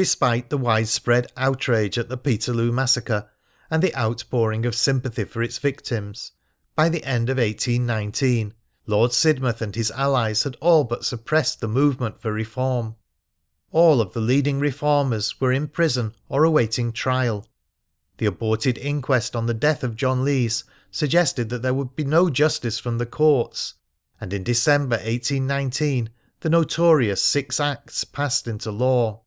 despite the widespread outrage at the Peterloo massacre and the outpouring of sympathy for its victims, by the end of 1819 Lord Sidmouth and his allies had all but suppressed the movement for reform. All of the leading reformers were in prison or awaiting trial. The aborted inquest on the death of John Lees suggested that there would be no justice from the courts, and in December 1819 the notorious Six Acts passed into law.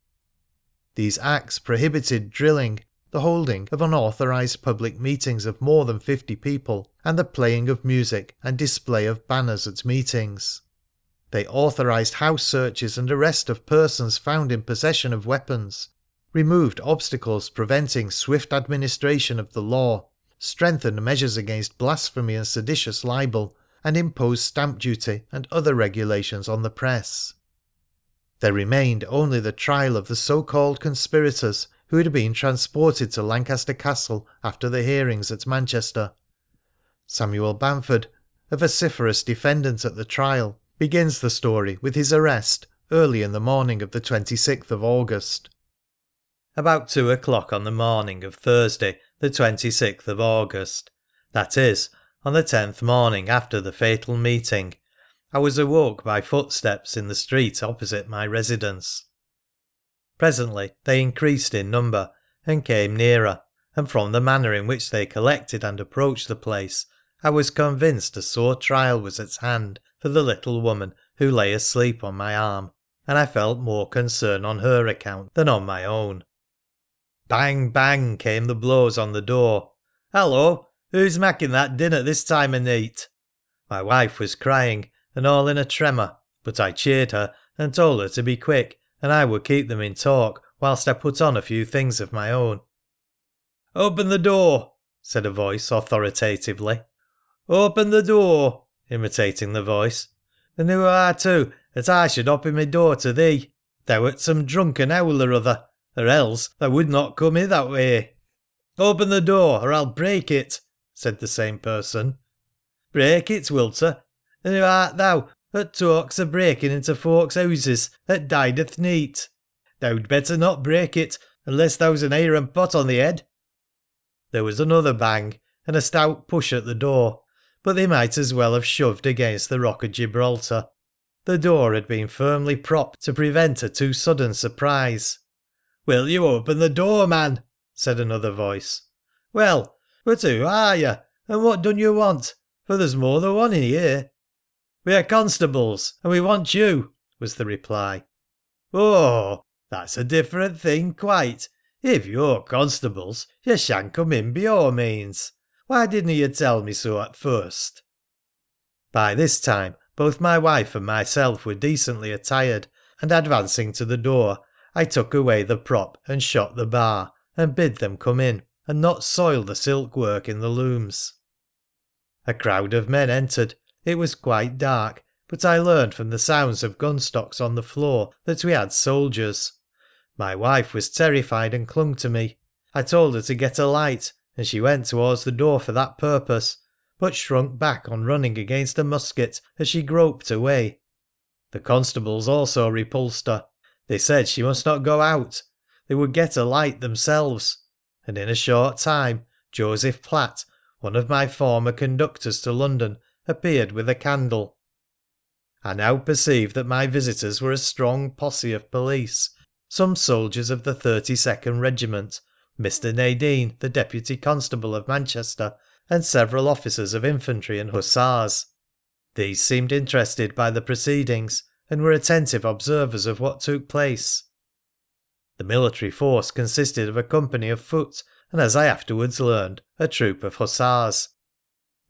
These acts prohibited drilling, the holding of unauthorised public meetings of more than fifty people, and the playing of music and display of banners at meetings. They authorised house searches and arrest of persons found in possession of weapons, removed obstacles preventing swift administration of the law, strengthened measures against blasphemy and seditious libel, and imposed stamp duty and other regulations on the press. There remained only the trial of the so called conspirators who had been transported to Lancaster Castle after the hearings at Manchester. Samuel Bamford, a vociferous defendant at the trial, begins the story with his arrest early in the morning of the 26th of August. About two o'clock on the morning of Thursday, the 26th of August, that is, on the tenth morning after the fatal meeting, I was awoke by footsteps in the street opposite my residence. Presently they increased in number and came nearer, and from the manner in which they collected and approached the place, I was convinced a sore trial was at hand for the little woman who lay asleep on my arm, and I felt more concern on her account than on my own. Bang, bang came the blows on the door. Hallo, who's making that din at this time o' neet? My wife was crying, and all in a tremor, but I cheered her and told her to be quick, and I would keep them in talk whilst I put on a few things of my own. Open the door, said a voice authoritatively. Open the door, imitating the voice. And who art thou that I should open my door to thee? Thou art some drunken owl or other, or else thou would not come i' that way. Open the door, or I'll break it, said the same person. Break it, Wilter? And who art thou that talks o' breaking into folk's houses that dideth neet? Thou'd better not break it, unless thou's an iron pot on the head. There was another bang, and a stout push at the door, but they might as well have shoved against the Rock of Gibraltar. The door had been firmly propped to prevent a too sudden surprise. Will you open the door, man? said another voice. Well, but who are you, and what dun you want? For there's more than one in here. We are constables, and we want you, was the reply. Oh, that's a different thing quite. If you're constables, you shan't come in by all means. Why didn't you tell me so at first? By this time, both my wife and myself were decently attired, and advancing to the door, I took away the prop and shot the bar, and bid them come in, and not soil the silk work in the looms. A crowd of men entered. It was quite dark, but I learned from the sounds of gunstocks on the floor that we had soldiers. My wife was terrified and clung to me. I told her to get a light, and she went towards the door for that purpose, but shrunk back on running against a musket as she groped away. The constables also repulsed her. They said she must not go out. They would get a light themselves, and in a short time Joseph Platt, one of my former conductors to London, appeared with a candle. I now perceived that my visitors were a strong posse of police, some soldiers of the 32nd Regiment, Mr. Nadin, the Deputy Constable of Manchester, and several officers of infantry and hussars. These seemed interested by the proceedings, and were attentive observers of what took place. The military force consisted of a company of foot, and, as I afterwards learned, a troop of hussars.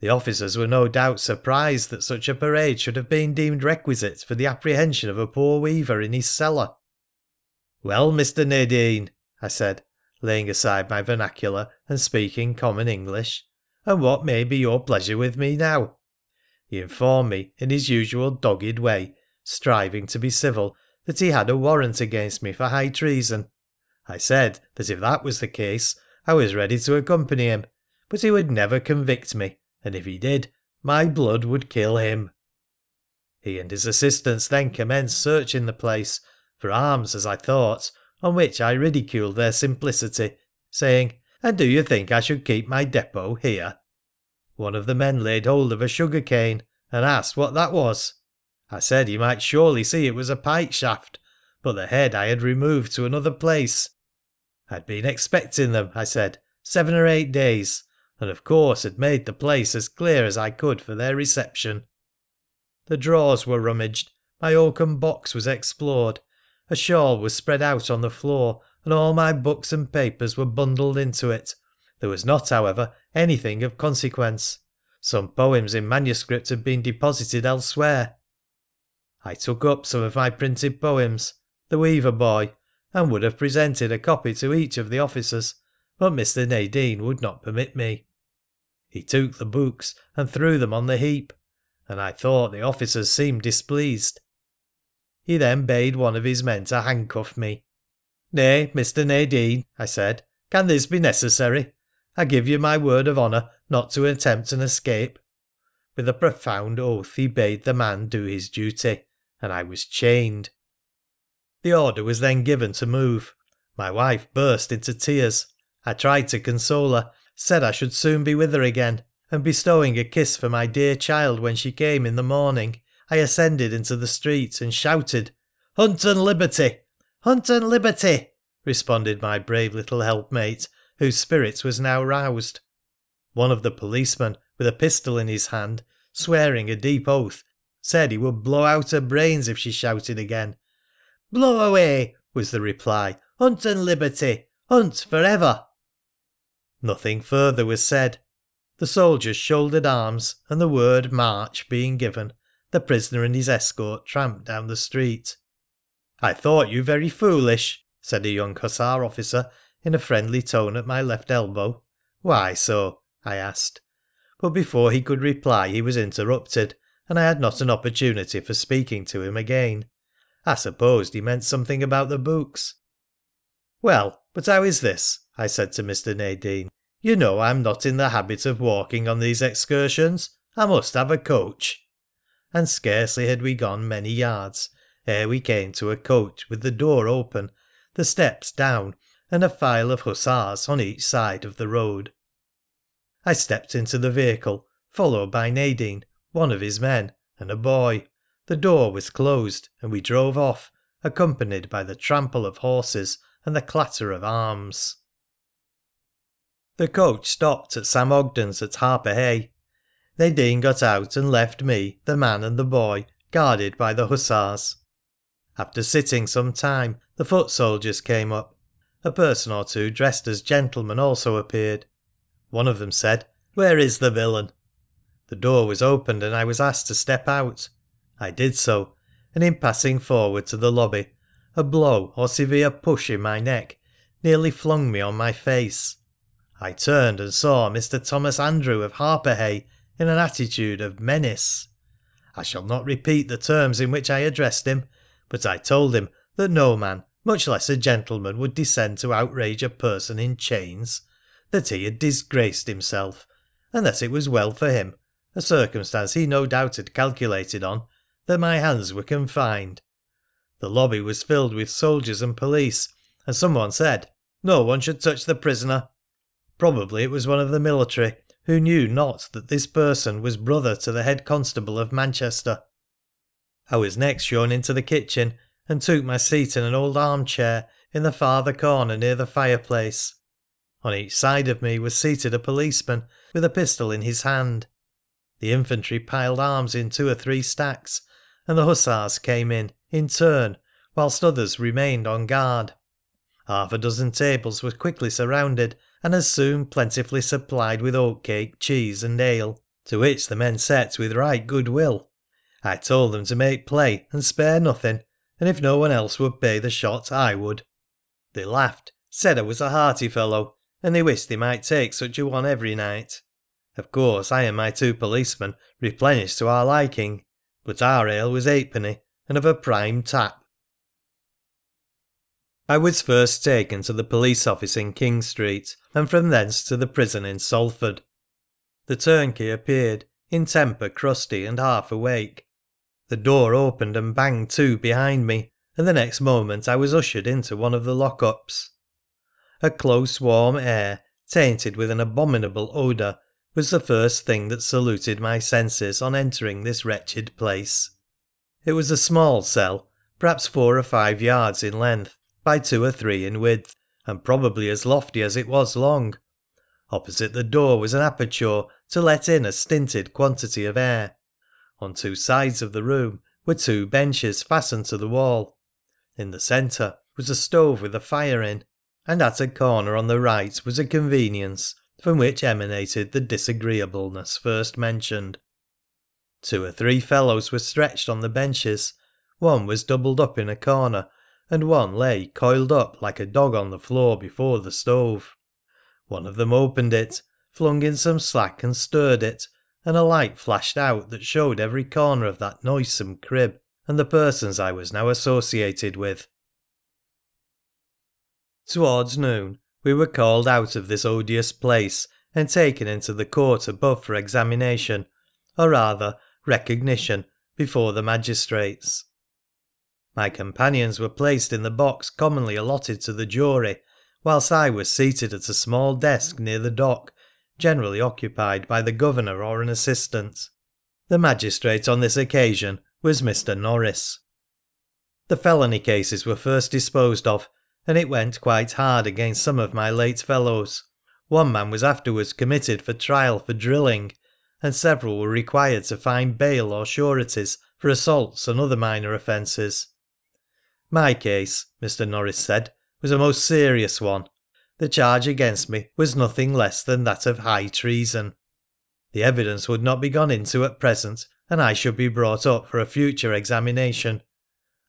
The officers were no doubt surprised that such a parade should have been deemed requisite for the apprehension of a poor weaver in his cellar. Well, Mr. Nadin, I said, laying aside my vernacular and speaking common English, and what may be your pleasure with me now? He informed me, in his usual dogged way, striving to be civil, that he had a warrant against me for high treason. I said that if that was the case, I was ready to accompany him, but he would never convict me, and if he did, my blood would kill him. He and his assistants then commenced searching the place, for arms, as I thought, on which I ridiculed their simplicity, saying, And do you think I should keep my depot here? One of the men laid hold of a sugar cane, and asked what that was. I said he might surely see it was a pike shaft, but the head I had removed to another place. I'd been expecting them, I said, seven or eight days, and of course had made the place as clear as I could for their reception. The drawers were rummaged, my oaken box was explored, a shawl was spread out on the floor, and all my books and papers were bundled into it. There was not, however, anything of consequence. Some poems in manuscript had been deposited elsewhere. I took up some of my printed poems, The Weaver Boy, and would have presented a copy to each of the officers, but Mr. Nadin would not permit me. He took the books and threw them on the heap, and I thought the officers seemed displeased. He then bade one of his men to handcuff me. Nay, Mr. Nadin, I said, can this be necessary? I give you my word of honour not to attempt an escape. With a profound oath he bade the man do his duty, and I was chained. The order was then given to move. My wife burst into tears. I tried to console her, said I should soon be with her again, and bestowing a kiss for my dear child when she came in the morning, I ascended into the street and shouted, Hunt and liberty! Hunt and liberty! responded my brave little helpmate, whose spirit was now roused. One of the policemen, with a pistol in his hand, swearing a deep oath, said he would blow out her brains if she shouted again. Blow away, was the reply. Hunt and liberty! Hunt for ever! Nothing further was said. The soldiers shouldered arms, and the word march being given, the prisoner and his escort tramped down the street. I thought you very foolish, said a young hussar officer in a friendly tone at my left elbow. Why so? I asked. But before he could reply he was interrupted, and I had not an opportunity for speaking to him again. I supposed he meant something about the books. Well, but how is this? I said to Mr. Nadin. You know I'm not in the habit of walking on these excursions. I must have a coach. And scarcely had we gone many yards ere we came to a coach with the door open, the steps down, and a file of hussars on each side of the road. I stepped into the vehicle, followed by Nadin, one of his men, and a boy. The door was closed, and we drove off, accompanied by the trample of horses and the clatter of arms. The coach stopped at Sam Ogden's at Harpurhey. They Nadin got out and left me, the man and the boy, guarded by the hussars. After sitting some time, the foot soldiers came up. A person or two dressed as gentlemen also appeared. One of them said, Where is the villain? The door was opened and I was asked to step out. I did so, and in passing forward to the lobby, a blow or severe push in my neck nearly flung me on my face. I turned and saw Mr. Thomas Andrew of Harpurhey in an attitude of menace. I shall not repeat the terms in which I addressed him, but I told him that no man, much less a gentleman, would descend to outrage a person in chains, that he had disgraced himself, and that it was well for him, a circumstance he no doubt had calculated on, that my hands were confined. The lobby was filled with soldiers and police, and someone said, No one should touch the prisoner. Probably it was one of the military, who knew not that this person was brother to the head constable of Manchester. I was next shown into the kitchen, and took my seat in an old armchair in the farther corner near the fireplace. On each side of me was seated a policeman with a pistol in his hand. The infantry piled arms in two or three stacks, and the hussars came in, in turn, whilst others remained on guard. Half a dozen tables were quickly surrounded, and as soon plentifully supplied with oatcake, cheese, and ale, to which the men set with right good will. I told them to make play and spare nothing, and if no one else would pay the shot, I would. They laughed, said I was a hearty fellow, and they wished they might take such a one every night. Of course, I and my two policemen replenished to our liking, but our ale was eightpenny, and of a prime tap. I was first taken to the police office in King Street, and from thence to the prison in Salford. The turnkey appeared, in temper crusty and half awake. The door opened and banged to behind me, and the next moment I was ushered into one of the lock-ups. A close, warm air, tainted with an abominable odour, was the first thing that saluted my senses on entering this wretched place. It was a small cell, perhaps four or five yards in length by two or three in width, and probably as lofty as it was long. Opposite the door was an aperture to let in a stinted quantity of air. On two sides of the room were two benches fastened to the wall. In the centre was a stove with a fire in, and at a corner on the right was a convenience from which emanated the disagreeableness first mentioned. Two or three fellows were stretched on the benches, one was doubled up in a corner, and one lay coiled up like a dog on the floor before the stove. One of them opened it, flung in some slack and stirred it, and a light flashed out that showed every corner of that noisome crib and the persons I was now associated with. Towards noon we were called out of this odious place and taken into the court above for examination, or rather recognition, before the magistrates. My companions were placed in the box commonly allotted to the jury, whilst I was seated at a small desk near the dock, generally occupied by the governor or an assistant. The magistrate on this occasion was Mr. Norris. The felony cases were first disposed of, and it went quite hard against some of my late fellows. One man was afterwards committed for trial for drilling, and several were required to find bail or sureties for assaults and other minor offences. My case, Mr. Norris said, was a most serious one. The charge against me was nothing less than that of high treason. The evidence would not be gone into at present, and I should be brought up for a future examination.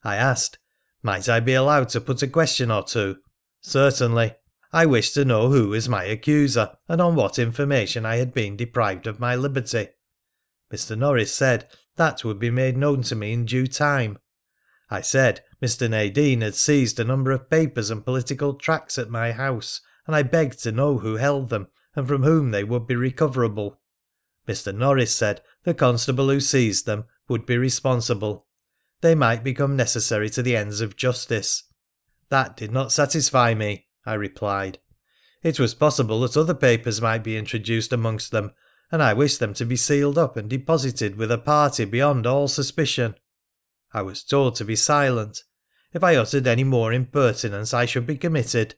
I asked, might I be allowed to put a question or two? Certainly. I wished to know who was my accuser, and on what information I had been deprived of my liberty. Mr. Norris said that would be made known to me in due time. I said Mr. Nadin had seized a number of papers and political tracts at my house, and I begged to know who held them and from whom they would be recoverable. Mr. Norris said the constable who seized them would be responsible. They might become necessary to the ends of justice. That did not satisfy me, I replied. It was possible that other papers might be introduced amongst them, and I wished them to be sealed up and deposited with a party beyond all suspicion. I was told to be silent. If I uttered any more impertinence I should be committed.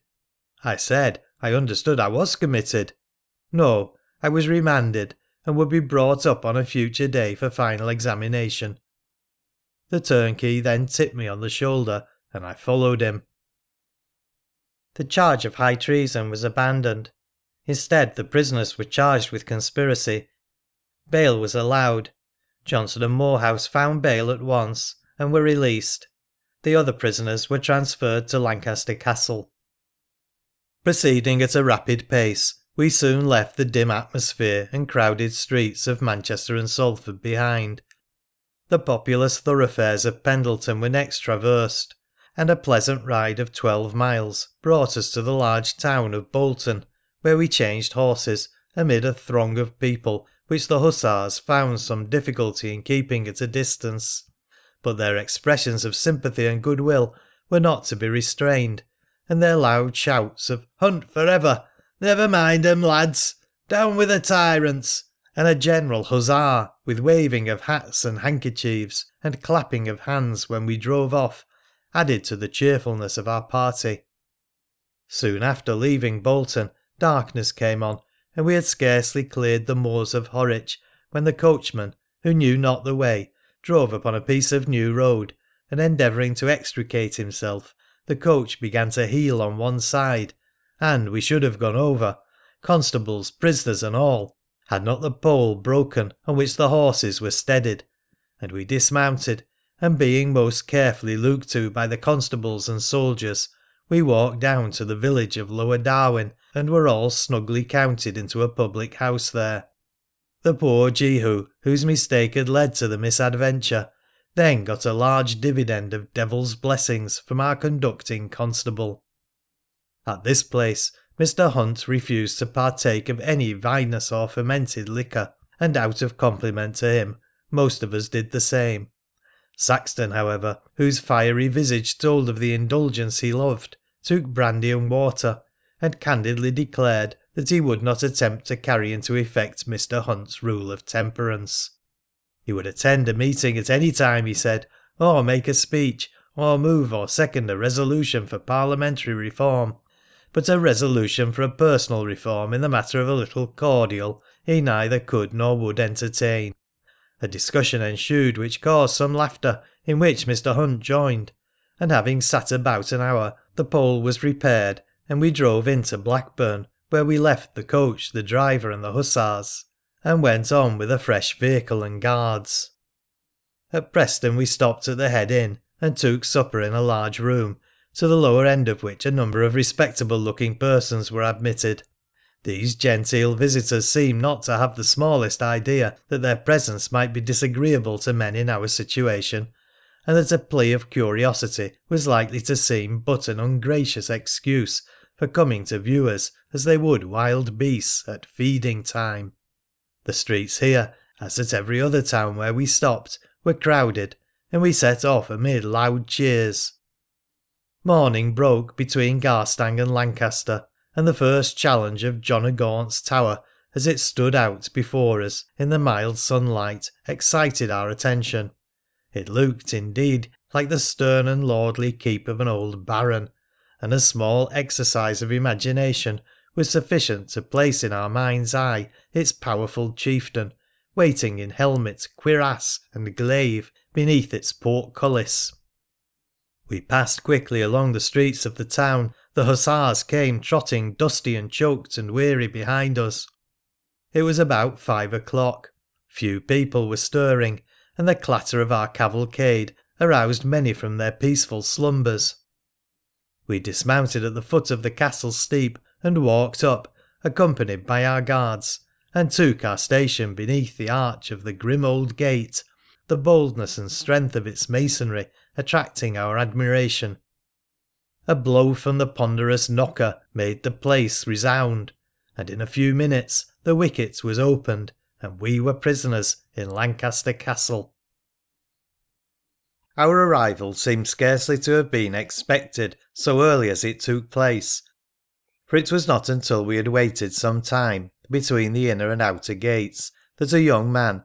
I said I understood I was committed. No, I was remanded, and would be brought up on a future day for final examination. The turnkey then tipped me on the shoulder, and I followed him. The charge of high treason was abandoned. Instead, the prisoners were charged with conspiracy. Bail was allowed. Johnson and Moorhouse found bail at once, and were released. The other prisoners were transferred to Lancaster Castle. Proceeding at a rapid pace, we soon left the dim atmosphere and crowded streets of Manchester and Salford behind. The populous thoroughfares of Pendleton were next traversed, and a pleasant ride of twelve miles brought us to the large town of Bolton, where we changed horses amid a throng of people which the hussars found some difficulty in keeping at a distance but their expressions of sympathy and goodwill were not to be restrained, and their loud shouts of Hunt for ever! Never mind 'em, lads! Down with the tyrants! and a general huzzah, with waving of hats and handkerchiefs, and clapping of hands when we drove off, added to the cheerfulness of our party. Soon after leaving Bolton, darkness came on, and we had scarcely cleared the moors of Horwich when the coachman, who knew not the way, drove upon a piece of new road, and endeavouring to extricate himself, the coach began to heel on one side, and we should have gone over, constables, prisoners, and all, had not the pole broken on which the horses were steadied, and we dismounted, and being most carefully looked to by the constables and soldiers, we walked down to the village of Lower Darwen, and were all snugly counted into a public house there. The poor Jehu, whose mistake had led to the misadventure, then got a large dividend of devil's blessings from our conducting constable. At this place Mr. Hunt refused to partake of any vinous or fermented liquor, and out of compliment to him most of us did the same. Saxton, however, whose fiery visage told of the indulgence he loved, took brandy and water, and candidly declared that he would not attempt to carry into effect Mr. Hunt's rule of temperance. He would attend a meeting at any time, he said, or make a speech, or move or second a resolution for parliamentary reform, but a resolution for a personal reform in the matter of a little cordial he neither could nor would entertain. A discussion ensued which caused some laughter, in which Mr. Hunt joined, and having sat about an hour, the pole was repaired, and we drove into Blackburn, where we left the coach, the driver, and the hussars, and went on with a fresh vehicle and guards. At Preston we stopped at the head inn, and took supper in a large room, to the lower end of which a number of respectable looking persons were admitted. These genteel visitors seemed not to have the smallest idea that their presence might be disagreeable to men in our situation, and that a plea of curiosity was likely to seem but an ungracious excuse for coming to view us as they would wild beasts at feeding time. The streets here, as at every other town where we stopped, were crowded, and we set off amid loud cheers. Morning broke between Garstang and Lancaster, and the first challenge of John o' Gaunt's tower, as it stood out before us in the mild sunlight, excited our attention. It looked, indeed, like the stern and lordly keep of an old baron, and a small exercise of imagination was sufficient to place in our mind's eye its powerful chieftain, waiting in helmet, cuirass, and glaive beneath its portcullis. We passed quickly along the streets of the town, the hussars came trotting dusty and choked and weary behind us. It was about five o'clock. Few people were stirring, and the clatter of our cavalcade aroused many from their peaceful slumbers. We dismounted at the foot of the castle steep and walked up, accompanied by our guards, and took our station beneath the arch of the grim old gate, the boldness and strength of its masonry attracting our admiration. A blow from the ponderous knocker made the place resound, and in a few minutes the wicket was opened, and we were prisoners in Lancaster Castle. Our arrival seemed scarcely to have been expected so early as it took place, for it was not until we had waited some time between the inner and outer gates that a young man,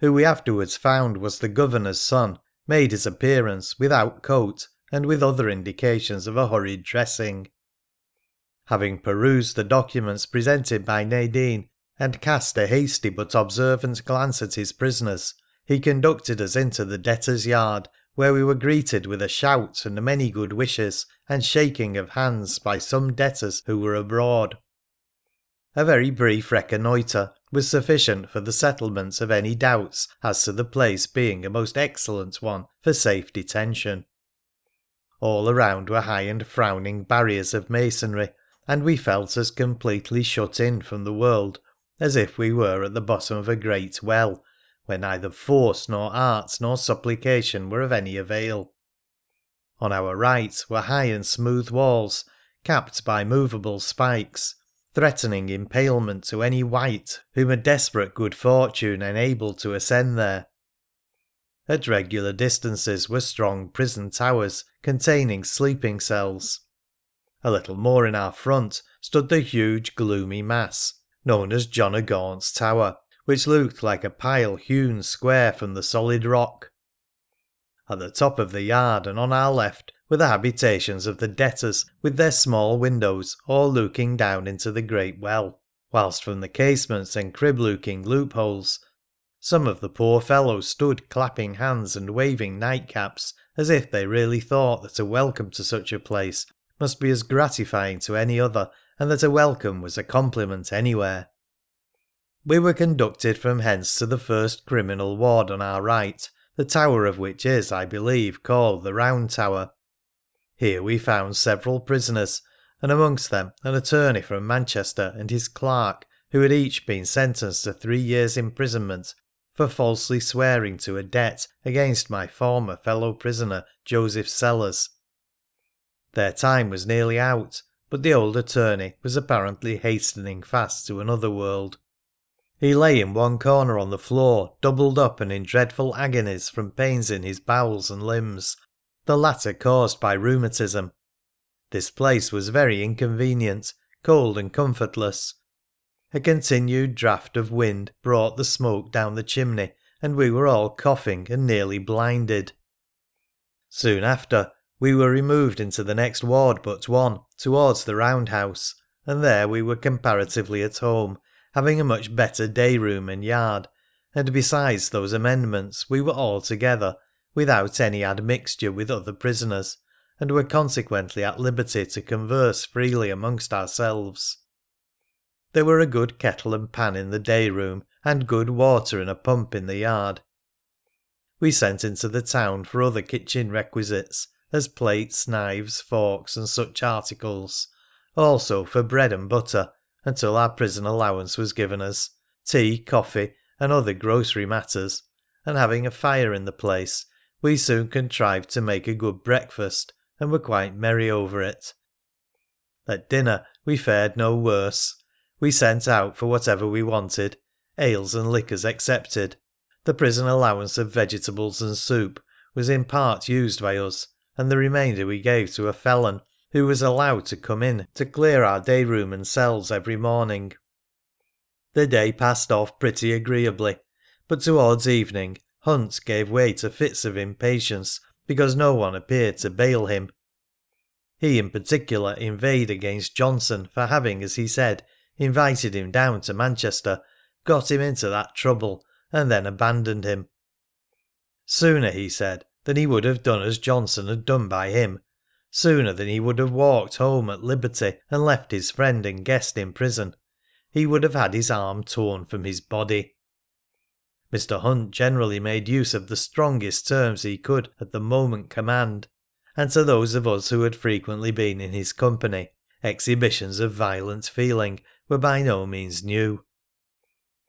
who we afterwards found was the Governor's son, made his appearance without coat and with other indications of a hurried dressing. Having perused the documents presented by Nadin, and cast a hasty but observant glance at his prisoners, he conducted us into the debtors' yard, where we were greeted with a shout and many good wishes, and shaking of hands by some debtors who were abroad. A very brief reconnoitre was sufficient for the settlement of any doubts as to the place being a most excellent one for safe detention. All around were high and frowning barriers of masonry, and we felt as completely shut in from the world as if we were at the bottom of a great well, where neither force nor art nor supplication were of any avail. On our right were high and smooth walls, capped by movable spikes, threatening impalement to any wight whom a desperate good fortune enabled to ascend there. At regular distances were strong prison towers containing sleeping cells. A little more in our front stood the huge gloomy mass known as John o' Gaunt's Tower, which looked like a pile hewn square from the solid rock. At the top of the yard and on our left were the habitations of the debtors, with their small windows all looking down into the great well, whilst from the casements and crib looking loopholes some of the poor fellows stood clapping hands and waving nightcaps, as if they really thought that a welcome to such a place must be as gratifying to any other, and that a welcome was a compliment anywhere. We were conducted from hence to the first criminal ward on our right, the tower of which is, I believe, called the Round Tower. Here we found several prisoners, and amongst them an attorney from Manchester and his clerk, who had each been sentenced to three years' imprisonment for falsely swearing to a debt against my former fellow prisoner, Joseph Sellers. Their time was nearly out, but the old attorney was apparently hastening fast to another world. He lay in one corner on the floor, doubled up and in dreadful agonies from pains in his bowels and limbs, the latter caused by rheumatism. This place was very inconvenient, cold and comfortless. A continued draught of wind brought the smoke down the chimney, and we were all coughing and nearly blinded. Soon after, we were removed into the next ward but one, towards the round house, and there we were comparatively at home, having a much better day room and yard, and besides those amendments we were altogether without any admixture with other prisoners, and were consequently at liberty to converse freely amongst ourselves. There were a good kettle and pan in the day room, and good water in a pump in the yard. We sent into the town for other kitchen requisites, as plates, knives, forks, and such articles, also for bread and butter, until our prison allowance was given us, tea, coffee, and other grocery matters, and having a fire in the place, we soon contrived to make a good breakfast, and were quite merry over it. At dinner we fared no worse. We sent out for whatever we wanted, ales and liquors excepted. The prison allowance of vegetables and soup was in part used by us, and the remainder we gave to a felon, who was allowed to come in to clear our day room and cells every morning. The day passed off pretty agreeably, but towards evening Hunt gave way to fits of impatience because no one appeared to bail him. He in particular inveighed against Johnson for having, as he said, invited him down to Manchester, got him into that trouble, and then abandoned him. Sooner, he said, than he would have done as Johnson had done by him, sooner than he would have walked home at liberty and left his friend and guest in prison, he would have had his arm torn from his body. Mr. Hunt generally made use of the strongest terms he could at the moment command, and to those of us who had frequently been in his company, exhibitions of violent feeling were by no means new.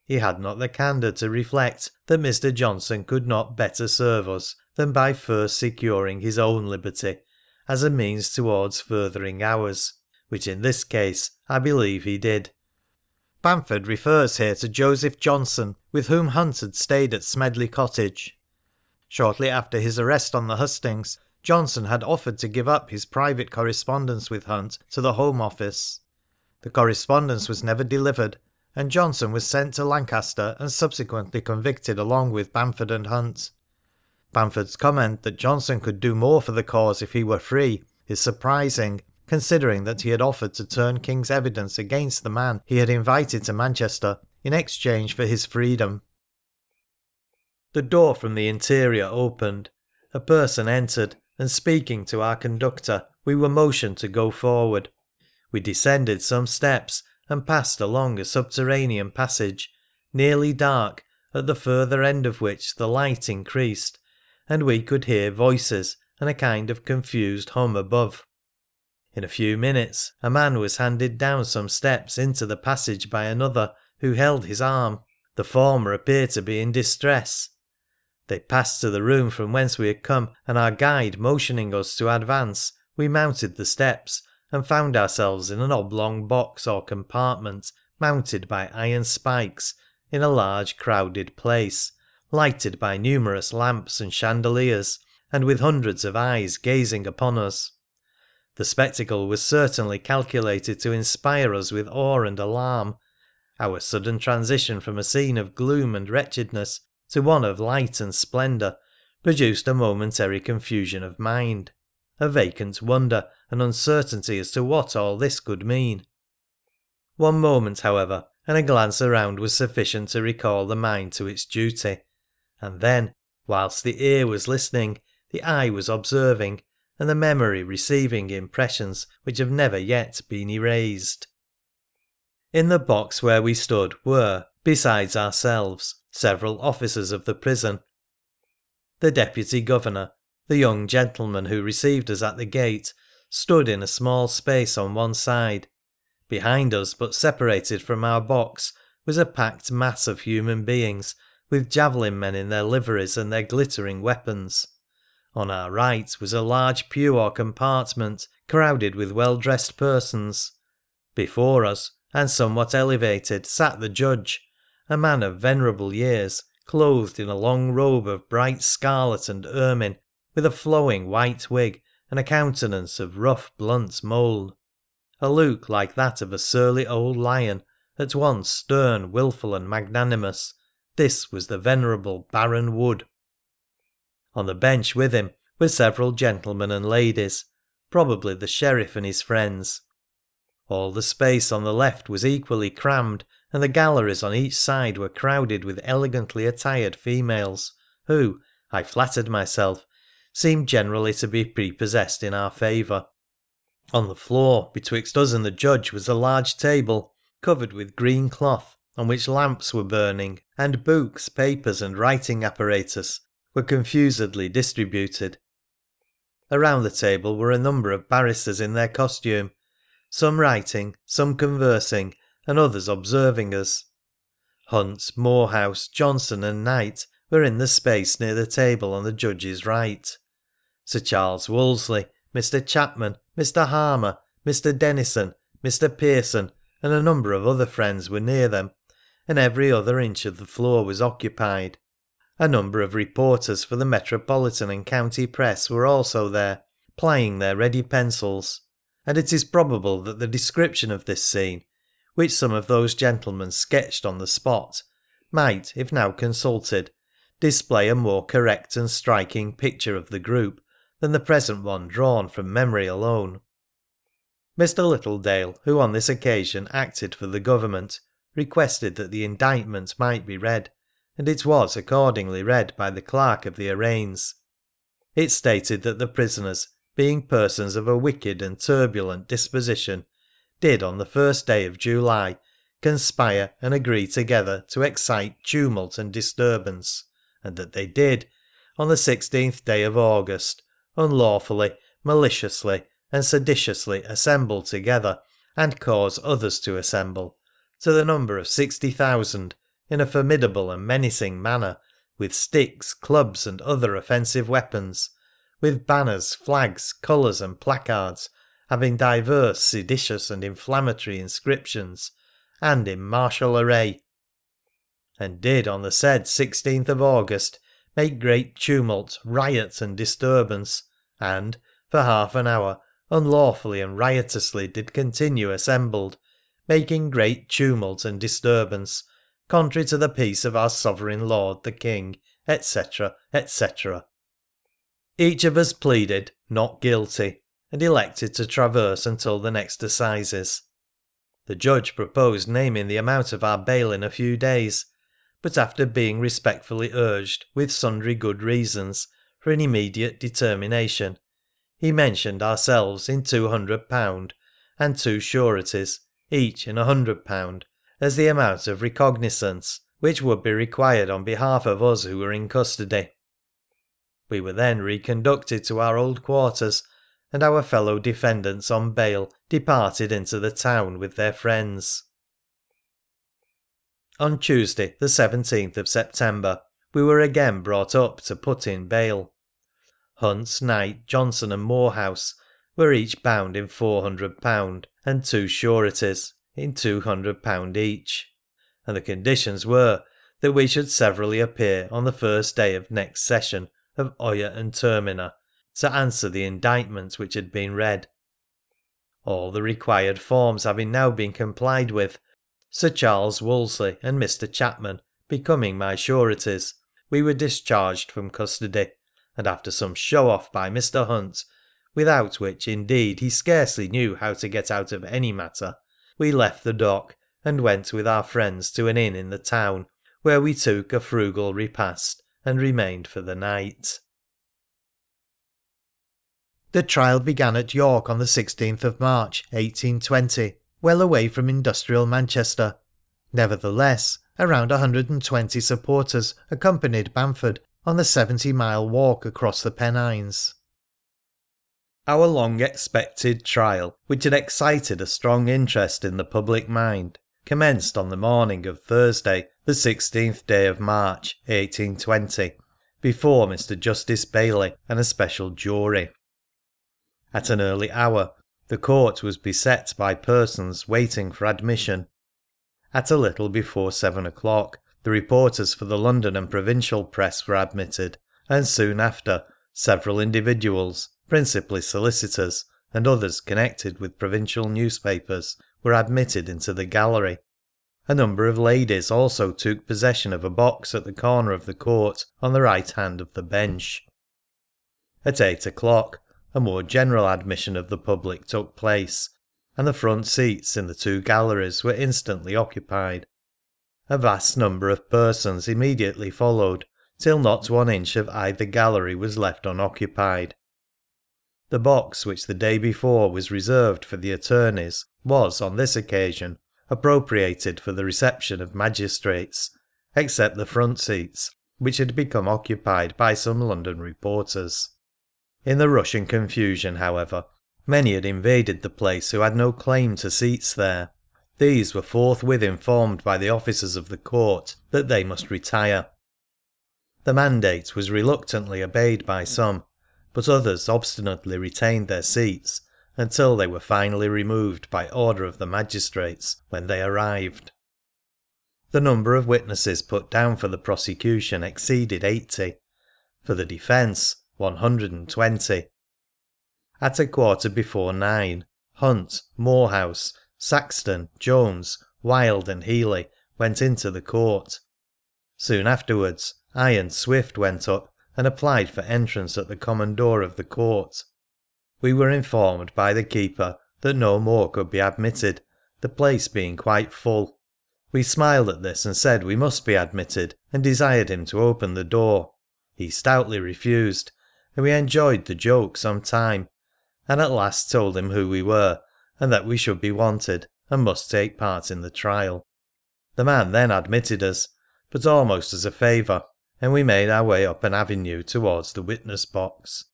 He had not the candour to reflect that Mr. Johnson could not better serve us than by first securing his own liberty as a means towards furthering ours, which in this case I believe he did. Bamford refers here to Joseph Johnson, with whom Hunt had stayed at Smedley Cottage. Shortly after his arrest on the hustings, Johnson had offered to give up his private correspondence with Hunt to the Home Office. The correspondence was never delivered, and Johnson was sent to Lancaster and subsequently convicted along with Bamford and Hunt. Bamford's comment that Johnson could do more for the cause if he were free is surprising, considering that he had offered to turn King's evidence against the man he had invited to Manchester in exchange for his freedom. The door from the interior opened. A person entered, and speaking to our conductor, we were motioned to go forward. We descended some steps and passed along a subterranean passage, nearly dark, at the further end of which the light increased, and we could hear voices and a kind of confused hum above. In a few minutes a man was handed down some steps into the passage by another, who held his arm. The former appeared to be in distress. They passed to the room from whence we had come, and our guide motioning us to advance, we mounted the steps, and found ourselves in an oblong box or compartment mounted by iron spikes in a large crowded place, lighted by numerous lamps and chandeliers, and with hundreds of eyes gazing upon us. The spectacle was certainly calculated to inspire us with awe and alarm. Our sudden transition from a scene of gloom and wretchedness to one of light and splendour produced a momentary confusion of mind a vacant wonder and uncertainty as to what all this could mean. One moment, however, and a glance around was sufficient to recall the mind to its duty, and then, whilst the ear was listening, the eye was observing, and the memory receiving impressions which have never yet been erased. In the box where we stood were, besides ourselves, several officers of the prison. The Deputy Governor, the young gentleman who received us at the gate stood in a small space on one side. Behind us, but separated from our box, was a packed mass of human beings, with javelin men in their liveries and their glittering weapons. On our right was a large pew or compartment, crowded with well dressed persons. Before us, and somewhat elevated, sat the judge, a man of venerable years, clothed in a long robe of bright scarlet and ermine, with a flowing white wig and a countenance of rough, blunt mould — a look like that of a surly old lion, at once stern, wilful, and magnanimous — this was the venerable Baron Wood. On the bench with him were several gentlemen and ladies, probably the Sheriff and his friends. All the space on the left was equally crammed, and the galleries on each side were crowded with elegantly attired females, who, I flattered myself, seemed generally to be prepossessed in our favour. On the floor betwixt us and the Judge was a large table, covered with green cloth, on which lamps were burning, and books, papers, and writing apparatus were confusedly distributed. Around the table were a number of barristers in their costume, some writing, some conversing, and others observing us. Hunt, Moorhouse, Johnson, and Knight were in the space near the table on the Judge's right. Sir Charles Wolseley, Mr. Chapman, Mr. Harmer, Mr. Denison, Mr. Pearson, and a number of other friends were near them, and every other inch of the floor was occupied. A number of reporters for the Metropolitan and County Press were also there, plying their ready pencils, and it is probable that the description of this scene, which some of those gentlemen sketched on the spot, might, if now consulted, display a more correct and striking picture of the group than the present one drawn from memory alone. Mr. Littledale, who on this occasion acted for the Government, requested that the indictment might be read, and it was accordingly read by the clerk of the arraigns. It stated that the prisoners, being persons of a wicked and turbulent disposition, did on the first day of July conspire and agree together to excite tumult and disturbance, and that they did, on the sixteenth day of August, unlawfully, maliciously, and seditiously assemble together, and cause others to assemble, to the number of sixty thousand, in a formidable and menacing manner, with sticks, clubs, and other offensive weapons, with banners, flags, colours, and placards having divers seditious and inflammatory inscriptions, and in martial array, and did on the said 16th of August make great tumult, riot, and disturbance, and, for half an hour, unlawfully and riotously did continue assembled, making great tumult and disturbance, contrary to the peace of our sovereign lord the King, etc., etc. Each of us pleaded not guilty, and elected to traverse until the next assizes. The judge proposed naming the amount of our bail in a few days, but after being respectfully urged, with sundry good reasons, for an immediate determination, he mentioned ourselves in two hundred pound, and two sureties, each in a hundred pound, as the amount of recognisance which would be required on behalf of us who were in custody. We were then reconducted to our old quarters, and our fellow defendants on bail departed into the town with their friends. On Tuesday, the 17th of September, we were again brought up to put in bail. Hunt, Knight, Johnson, and Moorhouse were each bound in £400, and two sureties in £200 each, and the conditions were that we should severally appear on the first day of next session of Oyer and Terminer to answer the indictment which had been read. All the required forms having now been complied with, Sir Charles Wolseley and Mr. Chapman becoming my sureties, we were discharged from custody, and after some show off by Mr. Hunt, without which indeed he scarcely knew how to get out of any matter, we left the dock and went with our friends to an inn in the town, where we took a frugal repast and remained for the night. The trial began at York on the 16th of March, 1820, well away from industrial Manchester. Nevertheless, around 120 supporters accompanied Bamford on the 70 mile walk across the Pennines. Our long expected trial, which had excited a strong interest in the public mind, commenced on the morning of Thursday, the 16th day of March, 1820, before Mr. Justice Bailey and a special jury. At an early hour the court was beset by persons waiting for admission. At a little before seven o'clock the reporters for the London and provincial press were admitted, and soon after several individuals, principally solicitors, and others connected with provincial newspapers, were admitted into the gallery. A number of ladies also took possession of a box at the corner of the court on the right hand of the bench. At eight o'clock a more general admission of the public took place, and the front seats in the two galleries were instantly occupied. A vast number of persons immediately followed, till not one inch of either gallery was left unoccupied. The box which the day before was reserved for the attorneys was, on this occasion, appropriated for the reception of magistrates, except the front seats, which had become occupied by some London reporters. In the rush and confusion, however, many had invaded the place who had no claim to seats there. These were forthwith informed by the officers of the court that they must retire. The mandate was reluctantly obeyed by some, but others obstinately retained their seats until they were finally removed by order of the magistrates when they arrived. The number of witnesses put down for the prosecution exceeded eighty. For the defence, 120. At a quarter before nine, Hunt, Moorhouse, Saxton, Jones, Wild, and Healy went into the court. Soon afterwards, I and Swift went up and applied for entrance at the common door of the court. We were informed by the keeper that no more could be admitted, the place being quite full. We smiled at this and said we must be admitted, and desired him to open the door. He stoutly refused, and we enjoyed the joke some time, and at last told him who we were, and that we should be wanted, and must take part in the trial. The man then admitted us, but almost as a favour, and we made our way up an avenue towards the witness box.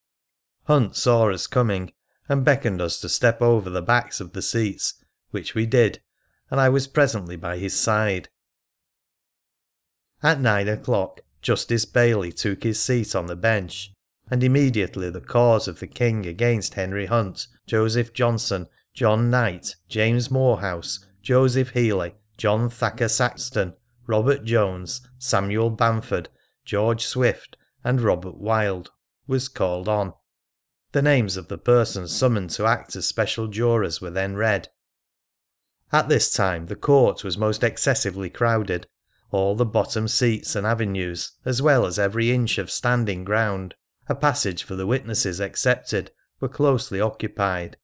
Hunt saw us coming, and beckoned us to step over the backs of the seats, which we did, and I was presently by his side. At nine o'clock Justice Bailey took his seat on the bench, and immediately the cause of the King against Henry Hunt, Joseph Johnson, John Knight, James Moorhouse, Joseph Healey, John Thacker Saxton, Robert Jones, Samuel Bamford, George Swift, and Robert Wild, was called on. The names of the persons summoned to act as special jurors were then read. At this time the court was most excessively crowded, all the bottom seats and avenues, as well as every inch of standing ground, a passage for the witnesses excepted, were closely occupied.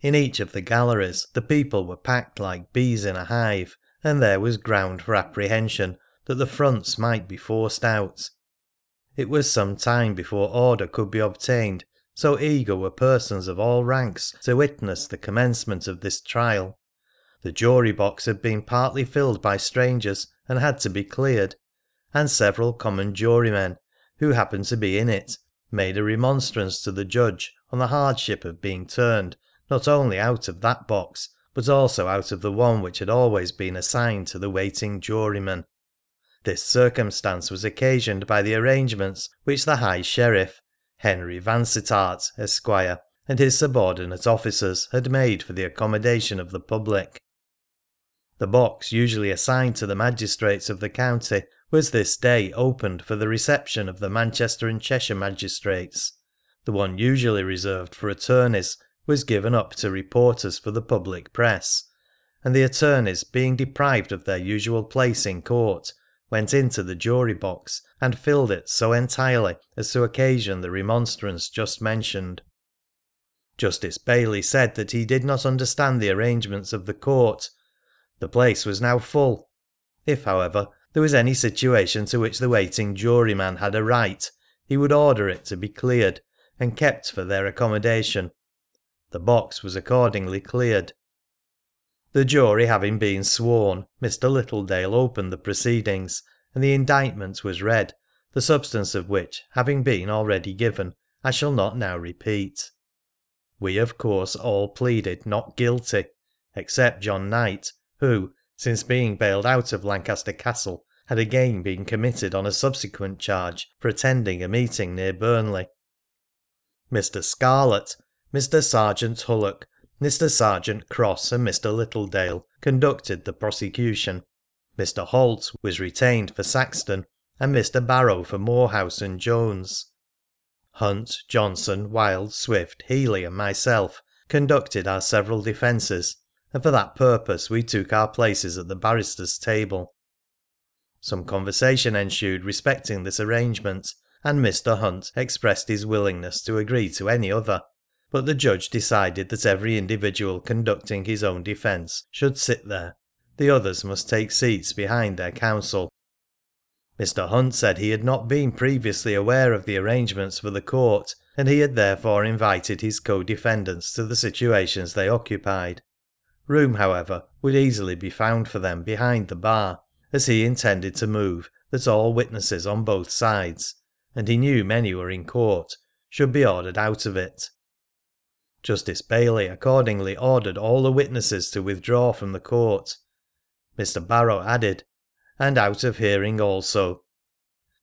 In each of the galleries the people were packed like bees in a hive, and there was ground for apprehension that the fronts might be forced out. It was some time before order could be obtained, so eager were persons of all ranks to witness the commencement of this trial. The jury box had been partly filled by strangers and had to be cleared, and several common jurymen, who happened to be in it, made a remonstrance to the judge on the hardship of being turned not only out of that box, but also out of the one which had always been assigned to the waiting jurymen. This circumstance was occasioned by the arrangements which the High Sheriff, Henry Vansittart, Esquire, and his subordinate officers had made for the accommodation of the public. The box usually assigned to the magistrates of the county was this day opened for the reception of the Manchester and Cheshire magistrates. The one usually reserved for attorneys was given up to reporters for the public press, and the attorneys, being deprived of their usual place in court, went into the jury box and filled it so entirely as to occasion the remonstrance just mentioned. Justice Bailey said that he did not understand the arrangements of the court. The place was now full. If, however, there was any situation to which the waiting juryman had a right, he would order it to be cleared and kept for their accommodation. The box was accordingly cleared. The jury having been sworn, Mr. Littledale opened the proceedings, and the indictment was read, the substance of which having been already given, I shall not now repeat. We, of course, all pleaded not guilty, except John Knight, who, since being bailed out of Lancaster Castle, had again been committed on a subsequent charge for attending a meeting near Burnley. Mr. Scarlett, Mr. Sergeant Hullock, Mr. Sergeant Cross, and Mr. Littledale conducted the prosecution, Mr. Holt was retained for Saxton, and Mr. Barrow for Moorhouse and Jones. Hunt, Johnson, Wild, Swift, Healey, and myself conducted our several defences, and for that purpose we took our places at the barristers' table. Some conversation ensued respecting this arrangement, and Mr. Hunt expressed his willingness to agree to any other, but the judge decided that every individual conducting his own defence should sit there, the others must take seats behind their counsel, Mr. Hunt said he had not been previously aware of the arrangements for the court, and he had therefore invited his co-defendants to the situations they occupied. Room, however, would easily be found for them behind the bar, as he intended to move that all witnesses on both sides, and he knew many were in court, should be ordered out of it. Justice Bailey accordingly ordered all the witnesses to withdraw from the court. Mr. Barrow added and out of hearing also.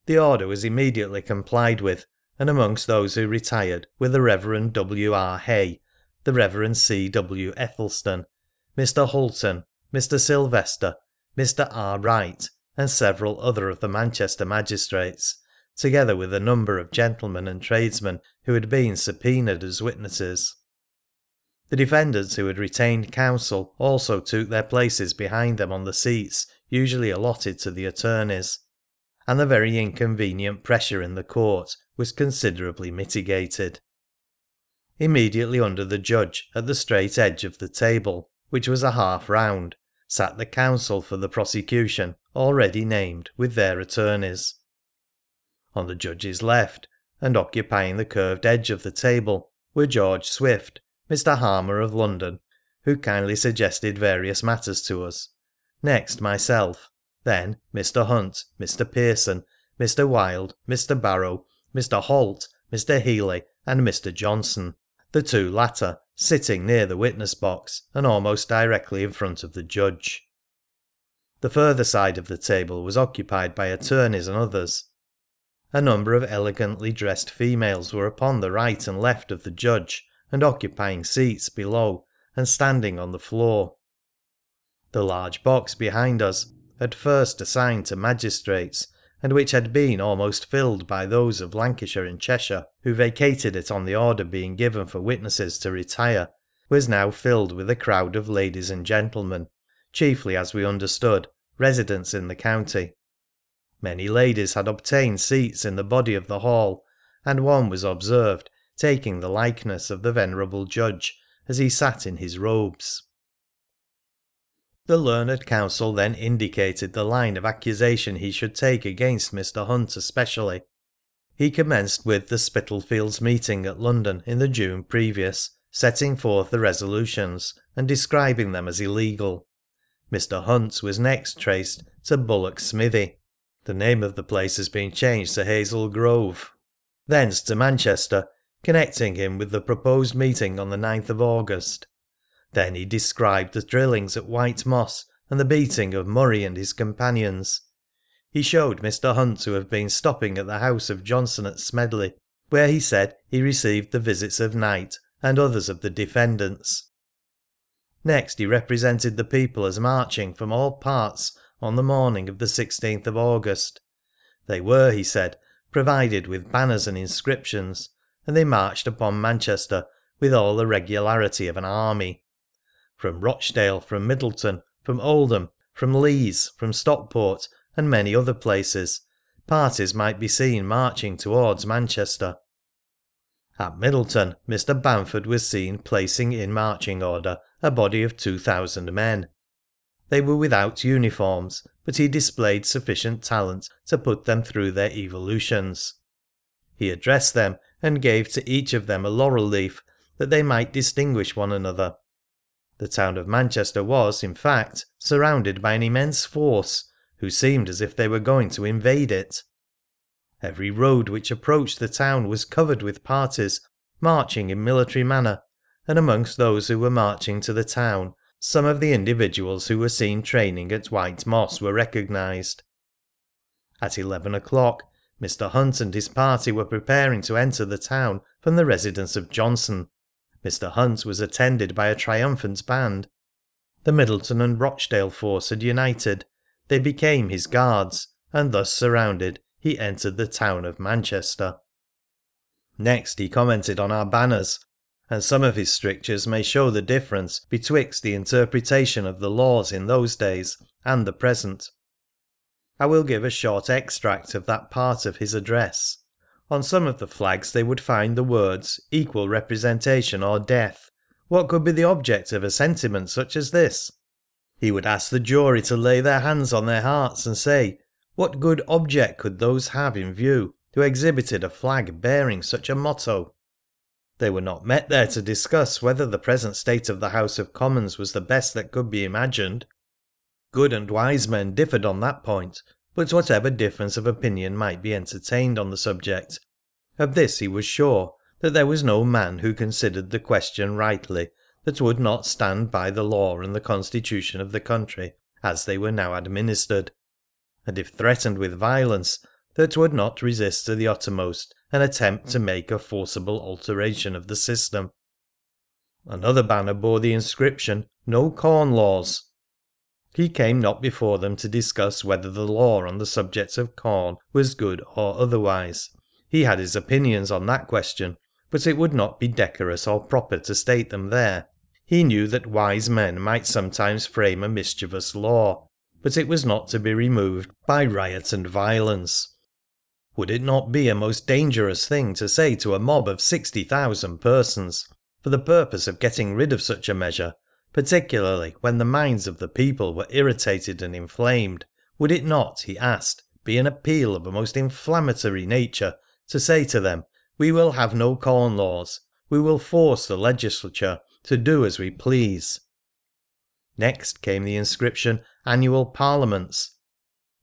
The order was immediately complied with, and amongst those who retired were the Rev. W. R. Hay, the Rev. C. W. Ethelston, Mr. Hulton, Mr. Sylvester, Mr. R. Wright, and several other of the Manchester magistrates, together with a number of gentlemen and tradesmen who had been subpoenaed as witnesses. The defendants who had retained counsel also took their places behind them on the seats usually allotted to the attorneys, and the very inconvenient pressure in the court was considerably mitigated. Immediately under the judge, at the straight edge of the table, which was a half round, sat the counsel for the prosecution, already named, with their attorneys. On the judge's left, and occupying the curved edge of the table, were George Swift, Mr. Harmer of London, who kindly suggested various matters to us, next myself, then Mr. Hunt, Mr. Pearson, Mr. Wilde, Mr. Barrow, Mr. Holt, Mr. Healey, and Mr. Johnson, the two latter sitting near the witness box and almost directly in front of the judge. The further side of the table was occupied by attorneys and others. A number of elegantly dressed females were upon the right and left of the judge, and occupying seats below and standing on the floor. The large box behind us, at first assigned to magistrates, and which had been almost filled by those of Lancashire and Cheshire who vacated it on the order being given for witnesses to retire, was now filled with a crowd of ladies and gentlemen, chiefly, as we understood, residents in the county. Many ladies had obtained seats in the body of the hall, and one was observed taking the likeness of the venerable judge as he sat in his robes. The learned counsel then indicated the line of accusation he should take against Mr. Hunt especially. He commenced with the Spitalfields meeting at London in the June previous, setting forth the resolutions and describing them as illegal. Mr. Hunt was next traced to Bullock Smithy. The name of the place has been changed to Hazel Grove. Thence to Manchester, connecting him with the proposed meeting on the 9th of August. Then he described the drillings at White Moss and the beating of Murray and his companions. He showed Mr. Hunt to have been stopping at the house of Johnson at Smedley, where he said he received the visits of Knight and others of the defendants. Next he represented the people as marching from all parts on the morning of the 16th of August. They were, he said, provided with banners and inscriptions, and they marched upon Manchester with all the regularity of an army from Rochdale, from Middleton, from Oldham, from Lees, from Stockport, and many other places, parties might be seen marching towards Manchester. At Middleton, Mr. Bamford was seen placing in marching order a body of 2,000 men. They were without uniforms, but he displayed sufficient talent to put them through their evolutions. He addressed them and gave to each of them a laurel leaf, that they might distinguish one another. The town of Manchester was, in fact, surrounded by an immense force, who seemed as if they were going to invade it. Every road which approached the town was covered with parties marching in military manner, and amongst those who were marching to the town, some of the individuals who were seen training at White Moss were recognised. At eleven o'clock, Mr. Hunt and his party were preparing to enter the town from the residence of Johnson. Mr. Hunt was attended by a triumphant band. The Middleton and Rochdale force had united, they became his guards, and thus surrounded he entered the town of Manchester. Next he commented on our banners, and some of his strictures may show the difference betwixt the interpretation of the laws in those days and the present. I will give a short extract of that part of his address. On some of the flags they would find the words equal representation or death. What could be the object of a sentiment such as this? He would ask the jury to lay their hands on their hearts and say, what good object could those have in view who exhibited a flag bearing such a motto? They were not met there to discuss whether the present state of the House of Commons was the best that could be imagined. Good and wise men differed on that point, but whatever difference of opinion might be entertained on the subject, of this he was sure that there was no man who considered the question rightly that would not stand by the law and the constitution of the country as they were now administered, and if threatened with violence, that would not resist to the uttermost an attempt to make a forcible alteration of the system. Another banner bore the inscription, No Corn Laws. He came not before them to discuss whether the law on the subject of corn was good or otherwise. He had his opinions on that question, but it would not be decorous or proper to state them there. He knew that wise men might sometimes frame a mischievous law, but it was not to be removed by riot and violence. Would it not be a most dangerous thing to say to a mob of sixty thousand persons, for the purpose of getting rid of such a measure, particularly when the minds of the people were irritated and inflamed, would it not, he asked, be an appeal of a most inflammatory nature to say to them, We will have no corn laws, we will force the legislature to do as we please. Next came the inscription Annual Parliaments.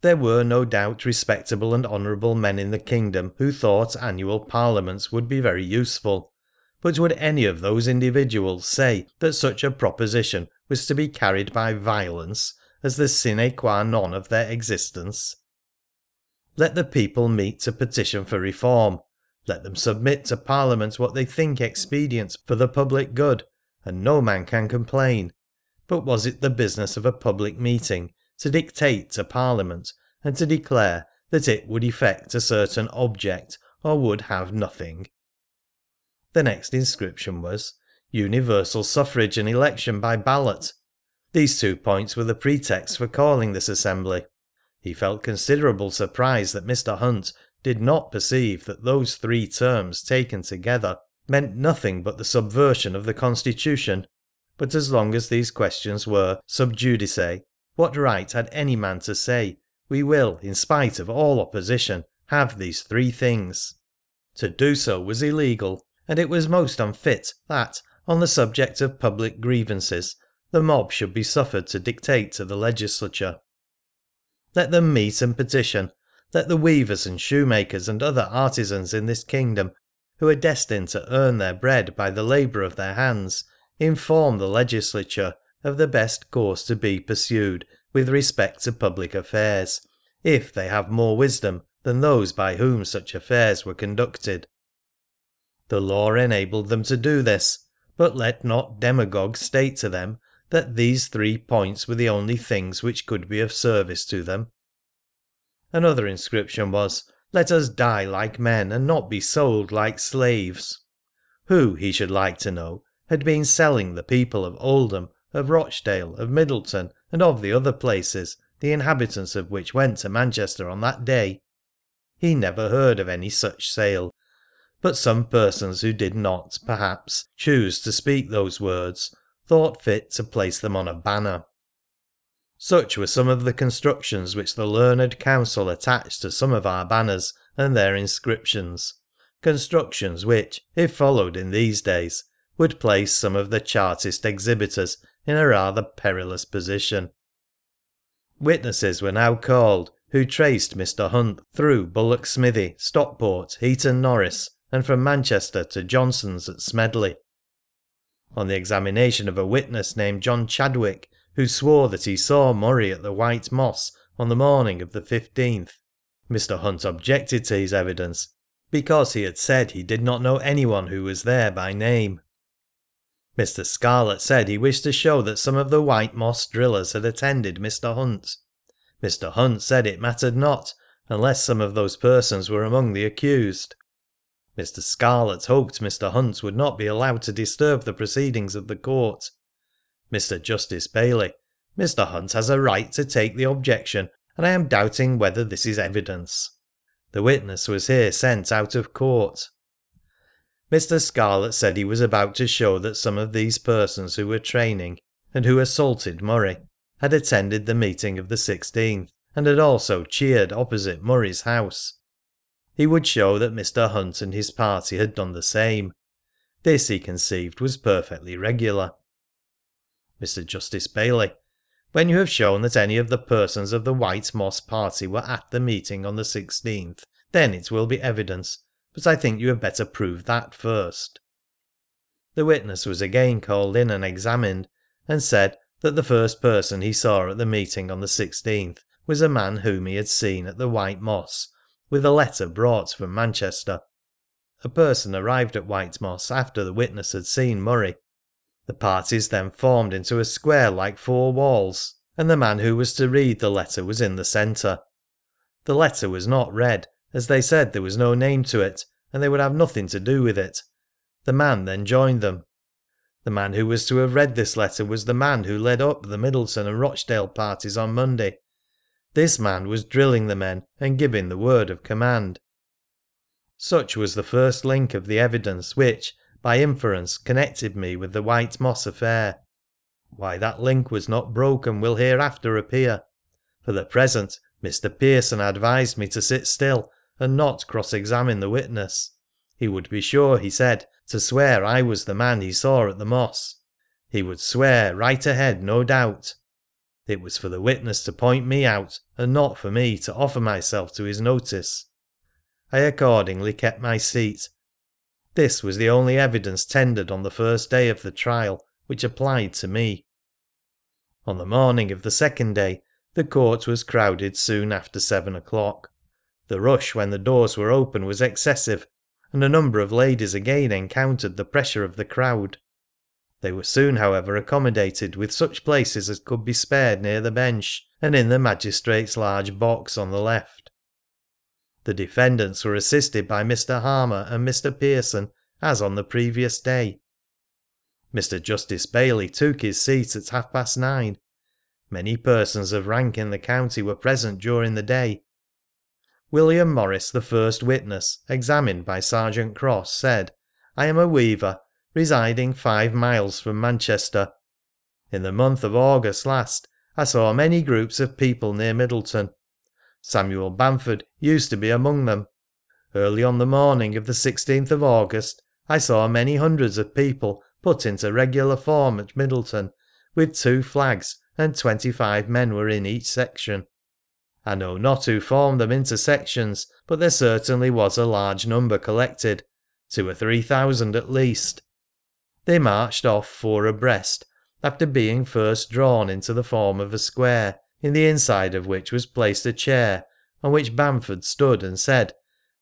There were no doubt respectable and honourable men in the kingdom who thought annual parliaments would be very useful, but would any of those individuals say that such a proposition was to be carried by violence as the sine qua non of their existence? Let the people meet to petition for reform. Let them submit to Parliament what they think expedient for the public good, and no man can complain. But was it the business of a public meeting to dictate to Parliament and to declare that it would effect a certain object or would have nothing? The next inscription was Universal Suffrage and Election by Ballot. These two points were the pretext for calling this assembly. He felt considerable surprise that Mr. Hunt did not perceive that those three terms taken together meant nothing but the subversion of the Constitution. But as long as these questions were sub judice, what right had any man to say, We will, in spite of all opposition, have these three things? To do so was illegal, and it was most unfit that, on the subject of public grievances, the mob should be suffered to dictate to the legislature. Let them meet and petition. Let the weavers and shoemakers and other artisans in this kingdom, who are destined to earn their bread by the labour of their hands, inform the legislature of the best course to be pursued with respect to public affairs, if they have more wisdom than those by whom such affairs were conducted. The law enabled them to do this, but let not demagogues state to them that these three points were the only things which could be of service to them. Another inscription was, Let us die like men, and not be sold like slaves. Who, he should like to know, had been selling the people of Oldham, of Rochdale, of Middleton, and of the other places, the inhabitants of which went to Manchester on that day? He never heard of any such sale, but some persons who did not, perhaps, choose to speak those words, thought fit to place them on a banner. Such were some of the constructions which the learned counsel attached to some of our banners and their inscriptions, constructions which, if followed in these days, would place some of the Chartist exhibitors in a rather perilous position. Witnesses were now called who traced Mr. Hunt through Bullock Smithy, Stockport, Heaton Norris, and from Manchester to Johnson's at Smedley. On the examination of a witness named John Chadwick, who swore that he saw Murray at the White Moss on the morning of the 15th, Mr. Hunt objected to his evidence because he had said he did not know anyone who was there by name. Mr. Scarlett said he wished to show that some of the White Moss drillers had attended Mr. Hunt. Mr. Hunt said it mattered not, unless some of those persons were among the accused. Mr. Scarlett hoped Mr. Hunt would not be allowed to disturb the proceedings of the court. Mr. Justice Bailey: Mr. Hunt has a right to take the objection, and I am doubting whether this is evidence. The witness was here sent out of court. Mr. Scarlett said he was about to show that some of these persons who were training, and who assaulted Murray, had attended the meeting of the 16th, and had also cheered opposite Murray's house. He would show that Mr. Hunt and his party had done the same. This, he conceived, was perfectly regular. Mr. Justice Bailey: When you have shown that any of the persons of the White Moss party were at the meeting on the 16th, then it will be evidence, but I think you had better prove that first. The witness was again called in and examined, and said that the first person he saw at the meeting on the 16th was a man whom he had seen at the White Moss with a letter brought from Manchester. A person arrived at White Moss after the witness had seen Murray. The parties then formed into a square like four walls, and the man who was to read the letter was in the centre. The letter was not read, as they said there was no name to it, and they would have nothing to do with it. The man then joined them. The man who was to have read this letter was the man who led up the Middleton and Rochdale parties on Monday. This man was drilling the men and giving the word of command. Such was the first link of the evidence which, by inference, connected me with the White Moss affair. Why that link was not broken will hereafter appear. For the present, Mr. Pearson advised me to sit still and not cross examine the witness. He would be sure, he said, to swear I was the man he saw at the Moss. He would swear right ahead, no doubt. It was for the witness to point me out, and not for me to offer myself to his notice. I accordingly kept my seat. This was the only evidence tendered on the first day of the trial which applied to me. On the morning of the second day the court was crowded soon after seven o'clock. The rush when the doors were open was excessive, and a number of ladies again encountered the pressure of the crowd. They were soon, however, accommodated with such places as could be spared near the bench, and in the magistrate's large box on the left. The defendants were assisted by Mr. Harmer and Mr. Pearson, as on the previous day. Mr. Justice Bailey took his seat at half past nine. Many persons of rank in the county were present during the day. William Morris, the first witness, examined by Sergeant Cross, said, I am a weaver, residing five miles from Manchester. In the month of August last I saw many groups of people near Middleton. Samuel Bamford used to be among them. Early on the morning of the 16th of August I saw many hundreds of people put into regular form at Middleton, with two flags, and twenty five men were in each section. I know not who formed them into sections, but there certainly was a large number collected, two or three thousand at least. They marched off four abreast, after being first drawn into the form of a square, in the inside of which was placed a chair, on which Bamford stood and said,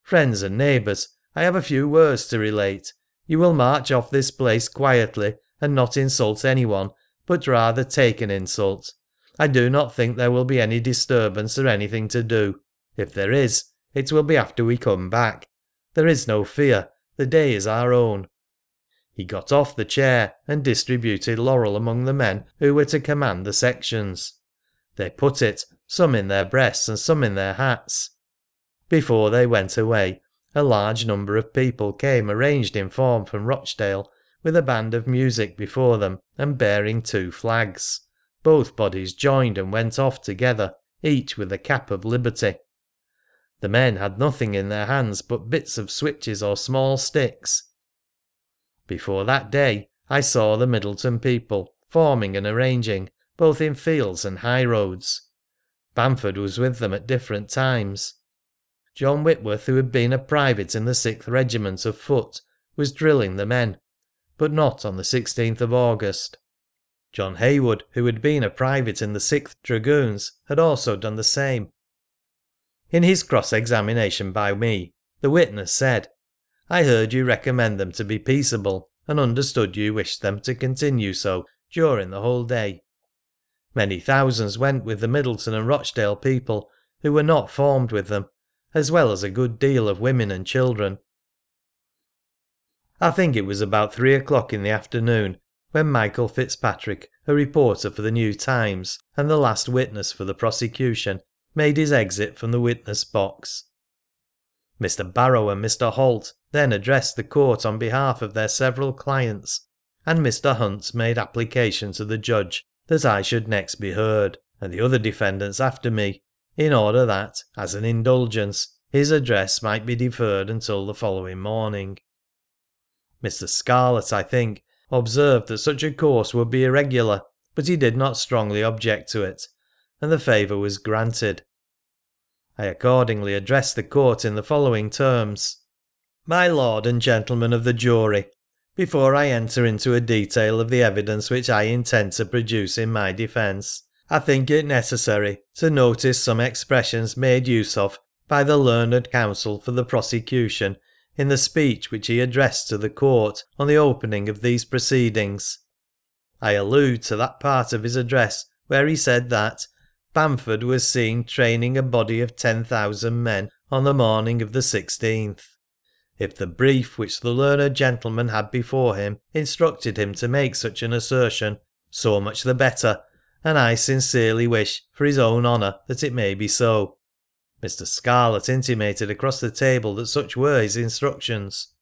Friends and neighbours, I have a few words to relate. You will march off this place quietly, and not insult anyone, but rather take an insult. I do not think there will be any disturbance or anything to do. If there is, it will be after we come back. There is no fear. The day is our own. He got off the chair and distributed laurel among the men who were to command the sections. They put it, some in their breasts and some in their hats. Before they went away, a large number of people came arranged in form from Rochdale, with a band of music before them and bearing two flags. Both bodies joined and went off together, each with a cap of liberty. The men had nothing in their hands but bits of switches or small sticks. Before that day I saw the Middleton people forming and arranging, both in fields and high roads. Bamford was with them at different times. John Whitworth, who had been a private in the 6th Regiment of Foot, was drilling the men, but not on the 16th of August. John Haywood, who had been a private in the 6th Dragoons, had also done the same. In his cross examination by me, the witness said I heard you recommend them to be peaceable, and understood you wished them to continue so during the whole day. Many thousands went with the Middleton and Rochdale people who were not formed with them, as well as a good deal of women and children. I think it was about three o'clock in the afternoon when Michael Fitzpatrick, a reporter for the New Times and the last witness for the prosecution, made his exit from the witness box. Mr. Barrow and Mr. Holt then addressed the court on behalf of their several clients, and Mr. Hunt made application to the judge that I should next be heard, and the other defendants after me, in order that, as an indulgence, his address might be deferred until the following morning. Mr. Scarlett, I think, observed that such a course would be irregular, but he did not strongly object to it, and the favour was granted. I accordingly addressed the court in the following terms. My lord and gentlemen of the jury, before I enter into a detail of the evidence which I intend to produce in my defence, I think it necessary to notice some expressions made use of by the learned counsel for the prosecution in the speech which he addressed to the court on the opening of these proceedings. I allude to that part of his address where he said that Bamford was seen training a body of 10,000 men on the morning of the 16th. If the brief which the learned gentleman had before him instructed him to make such an assertion, so much the better, and I sincerely wish, for his own honour, that it may be so. Mr. Scarlett intimated across the table that such were his instructions.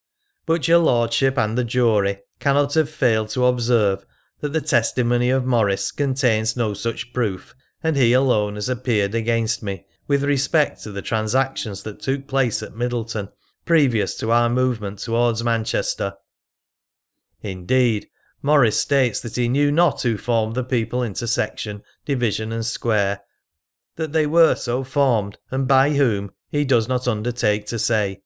But your lordship and the jury cannot have failed to observe that the testimony of Morris contains no such proof, and he alone has appeared against me with respect to the transactions that took place at Middleton previous to our movement towards Manchester. Indeed, Morris states that he knew not who formed the people into section, division, and square, that they were so formed, and by whom, he does not undertake to say.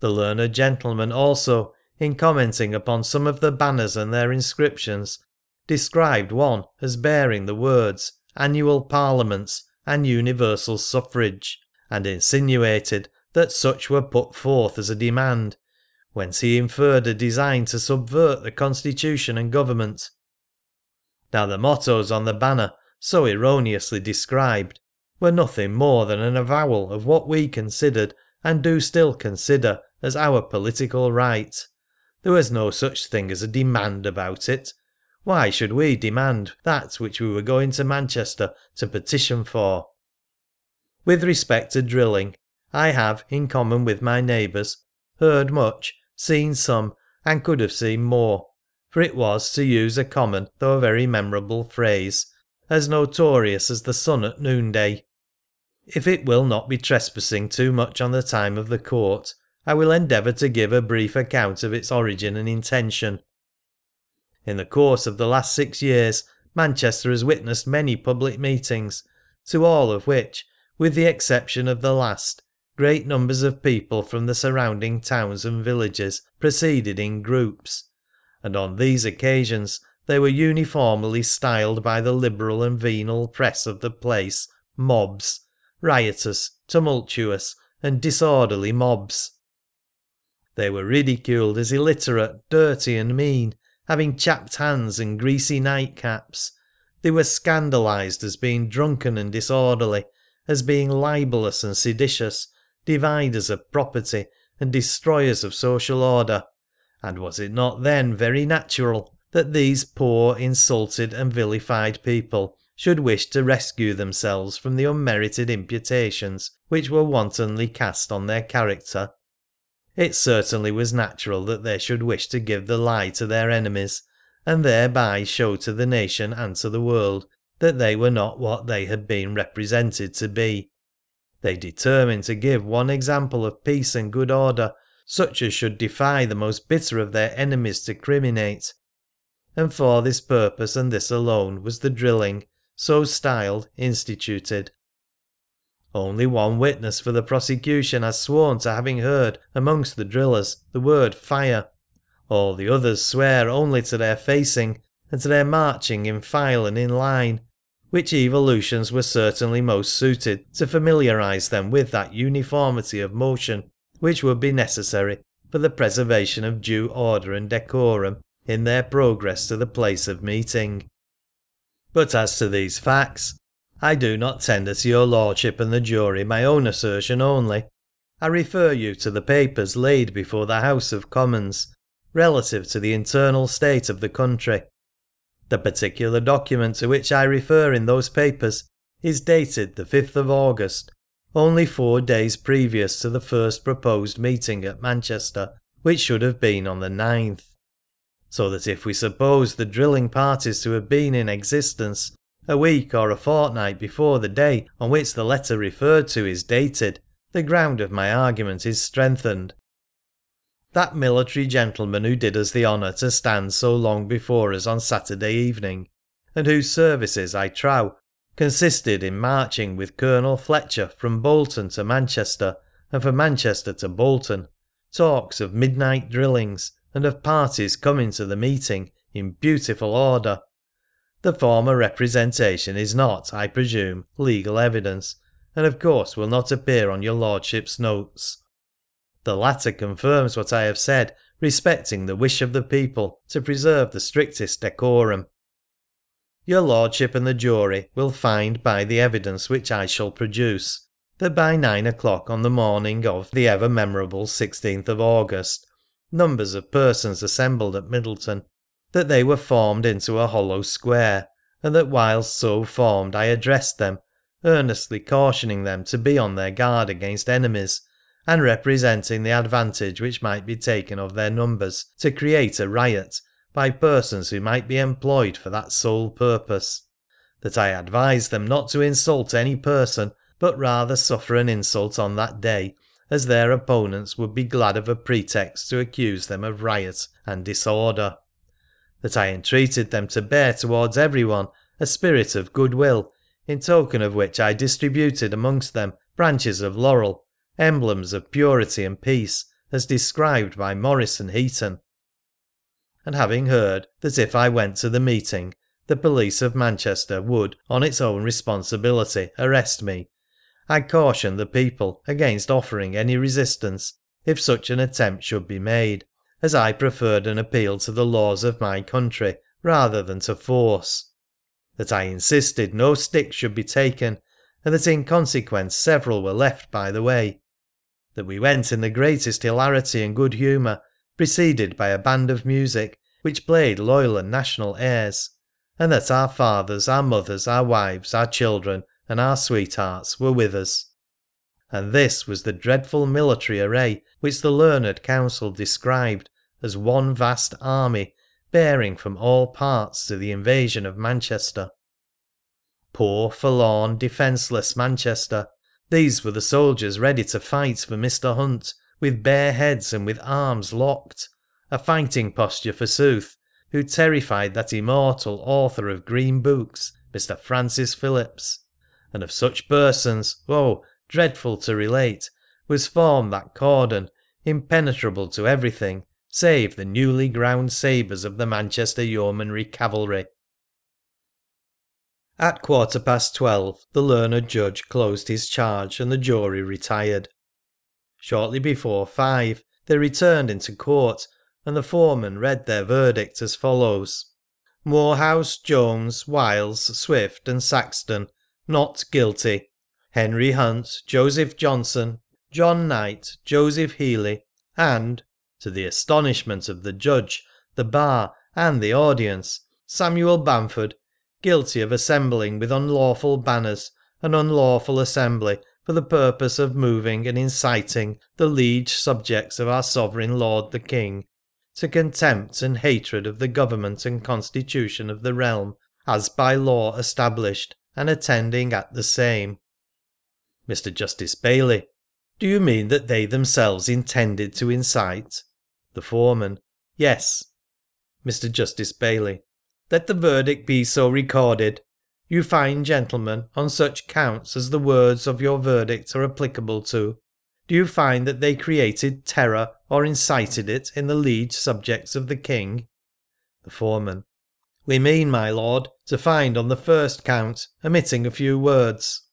The learned gentleman also, in commenting upon some of the banners and their inscriptions, described one as bearing the words Annual Parliaments and Universal Suffrage, and insinuated that such were put forth as a demand, whence he inferred a design to subvert the constitution and government. Now the mottos on the banner, so erroneously described, were nothing more than an avowal of what we considered, and do still consider, as our political right. There was no such thing as a demand about it. Why should we demand that which we were going to Manchester to petition for? With respect to drilling, I have, in common with my neighbours, heard much, seen some, and could have seen more, for it was, to use a common though a very memorable phrase, as notorious as the sun at noonday. If it will not be trespassing too much on the time of the court, I will endeavour to give a brief account of its origin and intention. In the course of the last six years, Manchester has witnessed many public meetings, to all of which, with the exception of the last, great numbers of people from the surrounding towns and villages proceeded in groups, and on these occasions they were uniformly styled by the liberal and venal press of the place mobs, riotous, tumultuous, and disorderly mobs. They were ridiculed as illiterate, dirty, and mean, having chapped hands and greasy nightcaps. They were scandalised as being drunken and disorderly, as being libellous and seditious, dividers of property, and destroyers of social order. And was it not then very natural that these poor, insulted, and vilified people should wish to rescue themselves from the unmerited imputations which were wantonly cast on their character. It certainly was natural that they should wish to give the lie to their enemies, and thereby show to the nation and to the world that they were not what they had been represented to be. They determined to give one example of peace and good order, such as should defy the most bitter of their enemies to criminate. And for this purpose and this alone was the drilling, so styled, instituted. Only one witness for the prosecution has sworn to having heard amongst the drillers the word fire. All the others swear only to their facing and to their marching in file and in line, which evolutions were certainly most suited to familiarise them with that uniformity of motion which would be necessary for the preservation of due order and decorum in their progress to the place of meeting. But as to these facts, I do not tender to your lordship and the jury my own assertion only. I refer you to the papers laid before the House of Commons relative to the internal state of the country. The particular document to which I refer in those papers is dated the 5th of August, only four days previous to the first proposed meeting at Manchester, which should have been on the 9th. So that if we suppose the drilling parties to have been in existence a week or a fortnight before the day on which the letter referred to is dated, the ground of my argument is strengthened. That military gentleman who did us the honour to stand so long before us on Saturday evening, and whose services, I trow, consisted in marching with Colonel Fletcher from Bolton to Manchester, and from Manchester to Bolton, talks of midnight drillings, and of parties coming to the meeting in beautiful order. The former representation is not, I presume, legal evidence, and of course will not appear on your lordship's notes. The latter confirms what I have said respecting the wish of the people to preserve the strictest decorum. Your lordship and the jury will find by the evidence which I shall produce that by nine o'clock on the morning of the ever memorable 16th of August, numbers of persons assembled at Middleton, that they were formed into a hollow square, and that whilst so formed I addressed them, earnestly cautioning them to be on their guard against enemies, and representing the advantage which might be taken of their numbers to create a riot by persons who might be employed for that sole purpose, that I advised them not to insult any person, but rather suffer an insult on that day, as their opponents would be glad of a pretext to accuse them of riot and disorder that I entreated them to bear towards every one a spirit of goodwill, in token of which I distributed amongst them branches of laurel, emblems of purity and peace, as described by Morris and Heaton. And having heard that if I went to the meeting, the police of Manchester would, on its own responsibility, arrest me, I cautioned the people against offering any resistance if such an attempt should be made, as I preferred an appeal to the laws of my country rather than to force, that I insisted no sticks should be taken, and that in consequence several were left by the way, that we went in the greatest hilarity and good humour, preceded by a band of music, which played loyal and national airs, and that our fathers, our mothers, our wives, our children, and our sweethearts were with us. And this was the dreadful military array which the learned counsel described as one vast army bearing from all parts to the invasion of Manchester. Poor, forlorn, defenceless Manchester, these were the soldiers ready to fight for Mr. Hunt, with bare heads and with arms locked, a fighting posture forsooth, who terrified that immortal author of green books, Mr. Francis Phillips. And of such persons, oh, dreadful to relate, was formed that cordon, impenetrable to everything save the newly ground sabres of the Manchester Yeomanry Cavalry. At quarter past twelve the learned judge closed his charge and the jury retired. Shortly before five they returned into court, and the foreman read their verdict as follows Moorhouse, Jones, Wild, Swift, and Saxton not guilty. Henry Hunt, Joseph Johnson, John Knight, Joseph Healy, and, to the astonishment of the judge, the bar, and the audience, Samuel Bamford, guilty of assembling with unlawful banners, an unlawful assembly for the purpose of moving and inciting the liege subjects of our sovereign lord the king to contempt and hatred of the government and constitution of the realm as by law established, and attending at the same. Mr. Justice Bailey do you mean that they themselves intended to incite? The foreman. Yes. Mr. Justice Bailey. Let the verdict be so recorded. You find, gentlemen, on such counts as the words of your verdict are applicable to, do you find that they created terror or incited it in the liege subjects of the King? The foreman. We mean, my lord, to find on the first count, omitting a few words.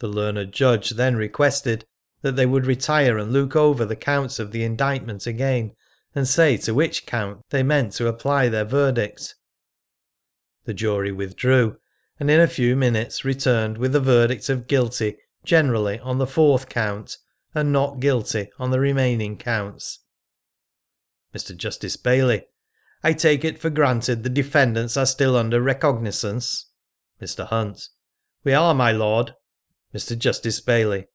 The learned judge then requested that they would retire and look over the counts of the indictment again, and say to which count they meant to apply their verdict. The jury withdrew, and in a few minutes returned with a verdict of guilty generally on the fourth count, and not guilty on the remaining counts. Mr. Justice Bailey: I take it for granted the defendants are still under recognizance. Mr. Hunt: We are, my lord. Mr. Justice Bailey: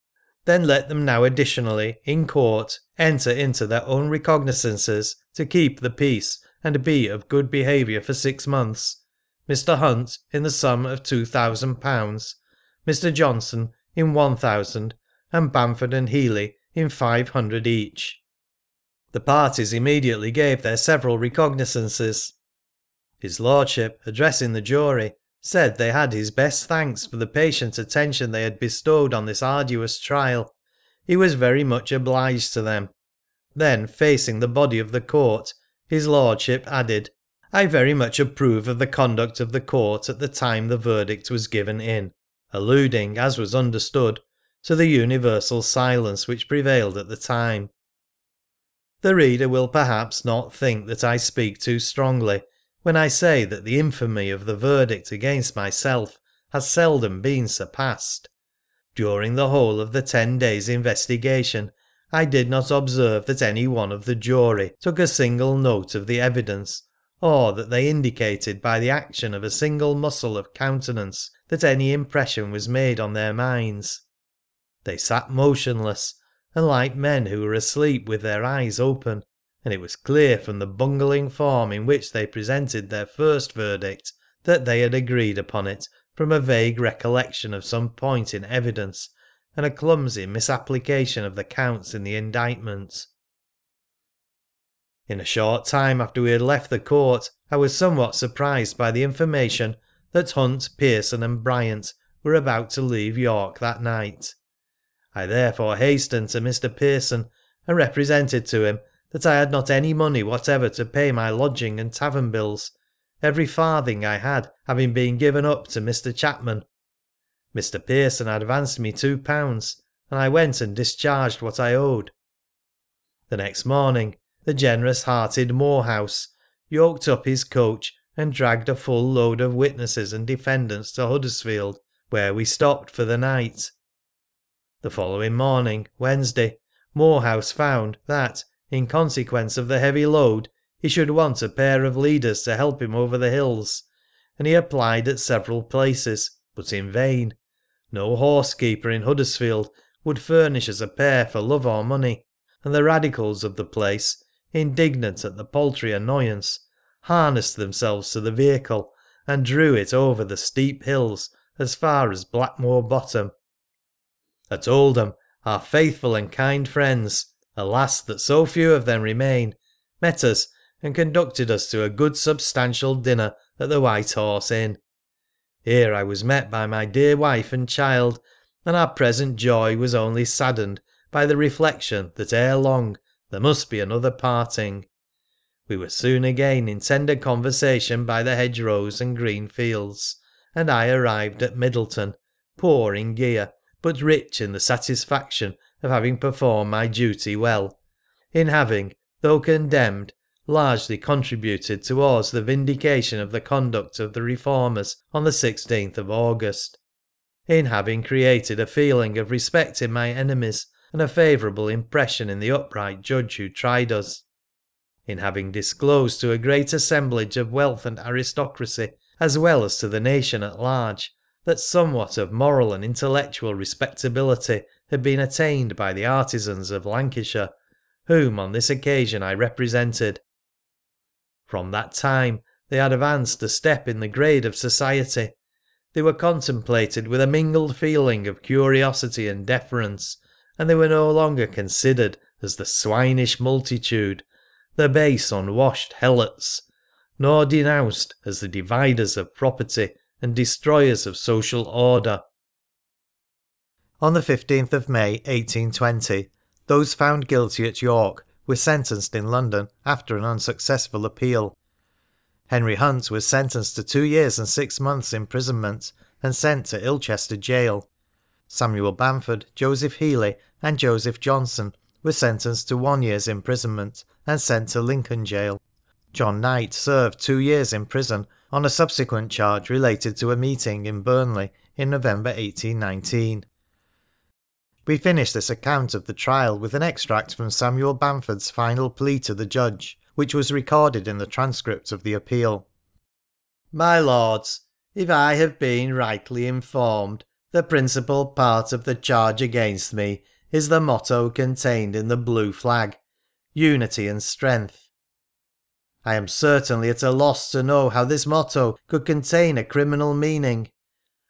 Then let them now additionally, in court, enter into their own recognizances to keep the peace and be of good behaviour for six months. Mr. Hunt in the sum of two thousand pounds, Mr. Johnson in one thousand, and Bamford and Healey in five hundred each. The parties immediately gave their several recognizances. His lordship, addressing the jury, said they had his best thanks for the patient attention they had bestowed on this arduous trial. He was very much obliged to them. Then, facing the body of the court, his lordship added, I very much approve of the conduct of the court at the time the verdict was given in, alluding, as was understood, to the universal silence which prevailed at the time. The reader will perhaps not think that I speak too strongly when I say that the infamy of the verdict against myself has seldom been surpassed. During the whole of the ten days' investigation I did not observe that any one of the jury took a single note of the evidence, or that they indicated by the action of a single muscle of countenance that any impression was made on their minds. They sat motionless, and like men who were asleep with their eyes open, and it was clear from the bungling form in which they presented their first verdict that they had agreed upon it from a vague recollection of some point in evidence and a clumsy misapplication of the counts in the indictment. In a short time after we had left the court, I was somewhat surprised by the information that Hunt, Pearson, and Bryant were about to leave York that night. I therefore hastened to Mr. Pearson and represented to him that I had not any money whatever to pay my lodging and tavern bills, every farthing I had having been given up to Mr. Chapman. Mr. Pearson advanced me two pounds, and I went and discharged what I owed. The next morning the generous hearted Moorhouse yoked up his coach and dragged a full load of witnesses and defendants to Huddersfield, where we stopped for the night. The following morning, Wednesday, Moorhouse found that, in consequence of the heavy load, he should want a pair of leaders to help him over the hills, and he applied at several places, but in vain. No horse-keeper in Huddersfield would furnish us a pair for love or money, and the Radicals of the place, indignant at the paltry annoyance, harnessed themselves to the vehicle and drew it over the steep hills as far as Blackmoor Bottom. At Oldham, our faithful and kind friends, alas that so few of them remain, met us and conducted us to a good substantial dinner at the White Horse Inn. Here I was met by my dear wife and child, and our present joy was only saddened by the reflection that ere long there must be another parting. We were soon again in tender conversation by the hedgerows and green fields, and I arrived at Middleton, poor in gear, but rich in the satisfaction of having performed my duty well, in having, though condemned, largely contributed towards the vindication of the conduct of the reformers on the 16th of August, in having created a feeling of respect in my enemies and a favourable impression in the upright judge who tried us, in having disclosed to a great assemblage of wealth and aristocracy, as well as to the nation at large, that somewhat of moral and intellectual respectability had been attained by the artisans of Lancashire, whom on this occasion I represented, from that time they had advanced a step in the grade of society. They were contemplated with a mingled feeling of curiosity and deference, and they were no longer considered as the swinish multitude, the base unwashed helots, nor denounced as the dividers of property and destroyers of social order. On the 15th of May, 1820, those found guilty at York were sentenced in London after an unsuccessful appeal. Henry Hunt was sentenced to two years and six months' imprisonment and sent to Ilchester Jail. Samuel Bamford, Joseph Healey, and Joseph Johnson were sentenced to one year's imprisonment and sent to Lincoln Jail. John Knight served two years in prison on a subsequent charge related to a meeting in Burnley in November 1819. We finish this account of the trial with an extract from Samuel Bamford's final plea to the judge, which was recorded in the transcript of the appeal. My lords, if I have been rightly informed, the principal part of the charge against me is the motto contained in the blue flag unity and strength. I am certainly at a loss to know how this motto could contain a criminal meaning.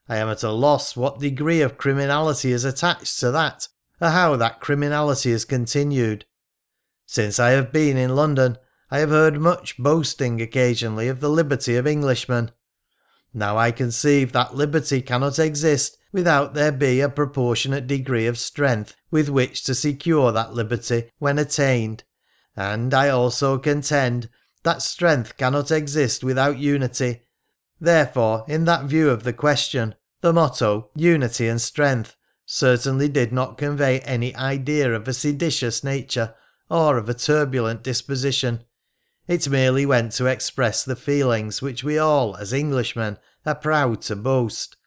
I am at a loss what degree of criminality is attached to that, or how that criminality is continued. Since I have been in London, I have heard much boasting occasionally of the liberty of Englishmen. Now I conceive that liberty cannot exist without there be a proportionate degree of strength with which to secure that liberty when attained, and I also contend that strength cannot exist without unity. Therefore, in that view of the question, the motto, unity and strength, certainly did not convey any idea of a seditious nature or of a turbulent disposition. It merely went to express the feelings which we all, as Englishmen, are proud to boast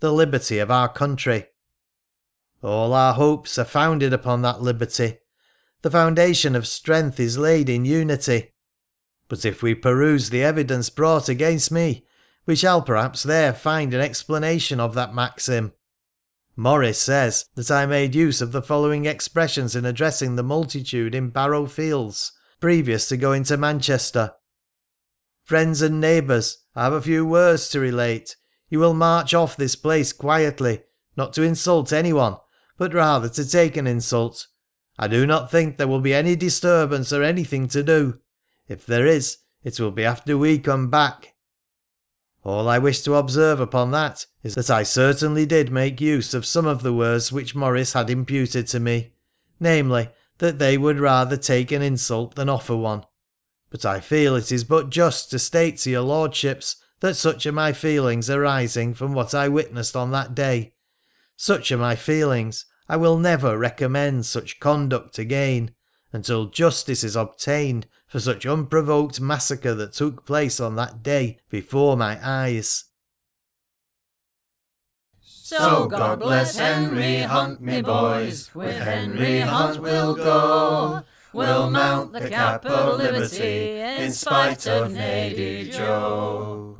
the liberty of our country. All our hopes are founded upon that liberty. The foundation of strength is laid in unity. But if we peruse the evidence brought against me, we shall perhaps there find an explanation of that maxim. Morris says that I made use of the following expressions in addressing the multitude in Barrow Fields, previous to going to Manchester. Friends and neighbours, I have a few words to relate. You will march off this place quietly, not to insult anyone, but rather to take an insult. I do not think there will be any disturbance or anything to do. If there is, it will be after we come back. All I wish to observe upon that is that I certainly did make use of some of the words which Morris had imputed to me, namely, that they would rather take an insult than offer one. But I feel it is but just to state to your lordships that such are my feelings arising from what I witnessed on that day. Such are my feelings. I will never recommend such conduct again until justice is obtained for such unprovoked massacre that took place on that day before my eyes. So God bless Henry Hunt, me boys, with Henry Hunt we'll go. We'll mount the cap of liberty in spite of Nadin Joe.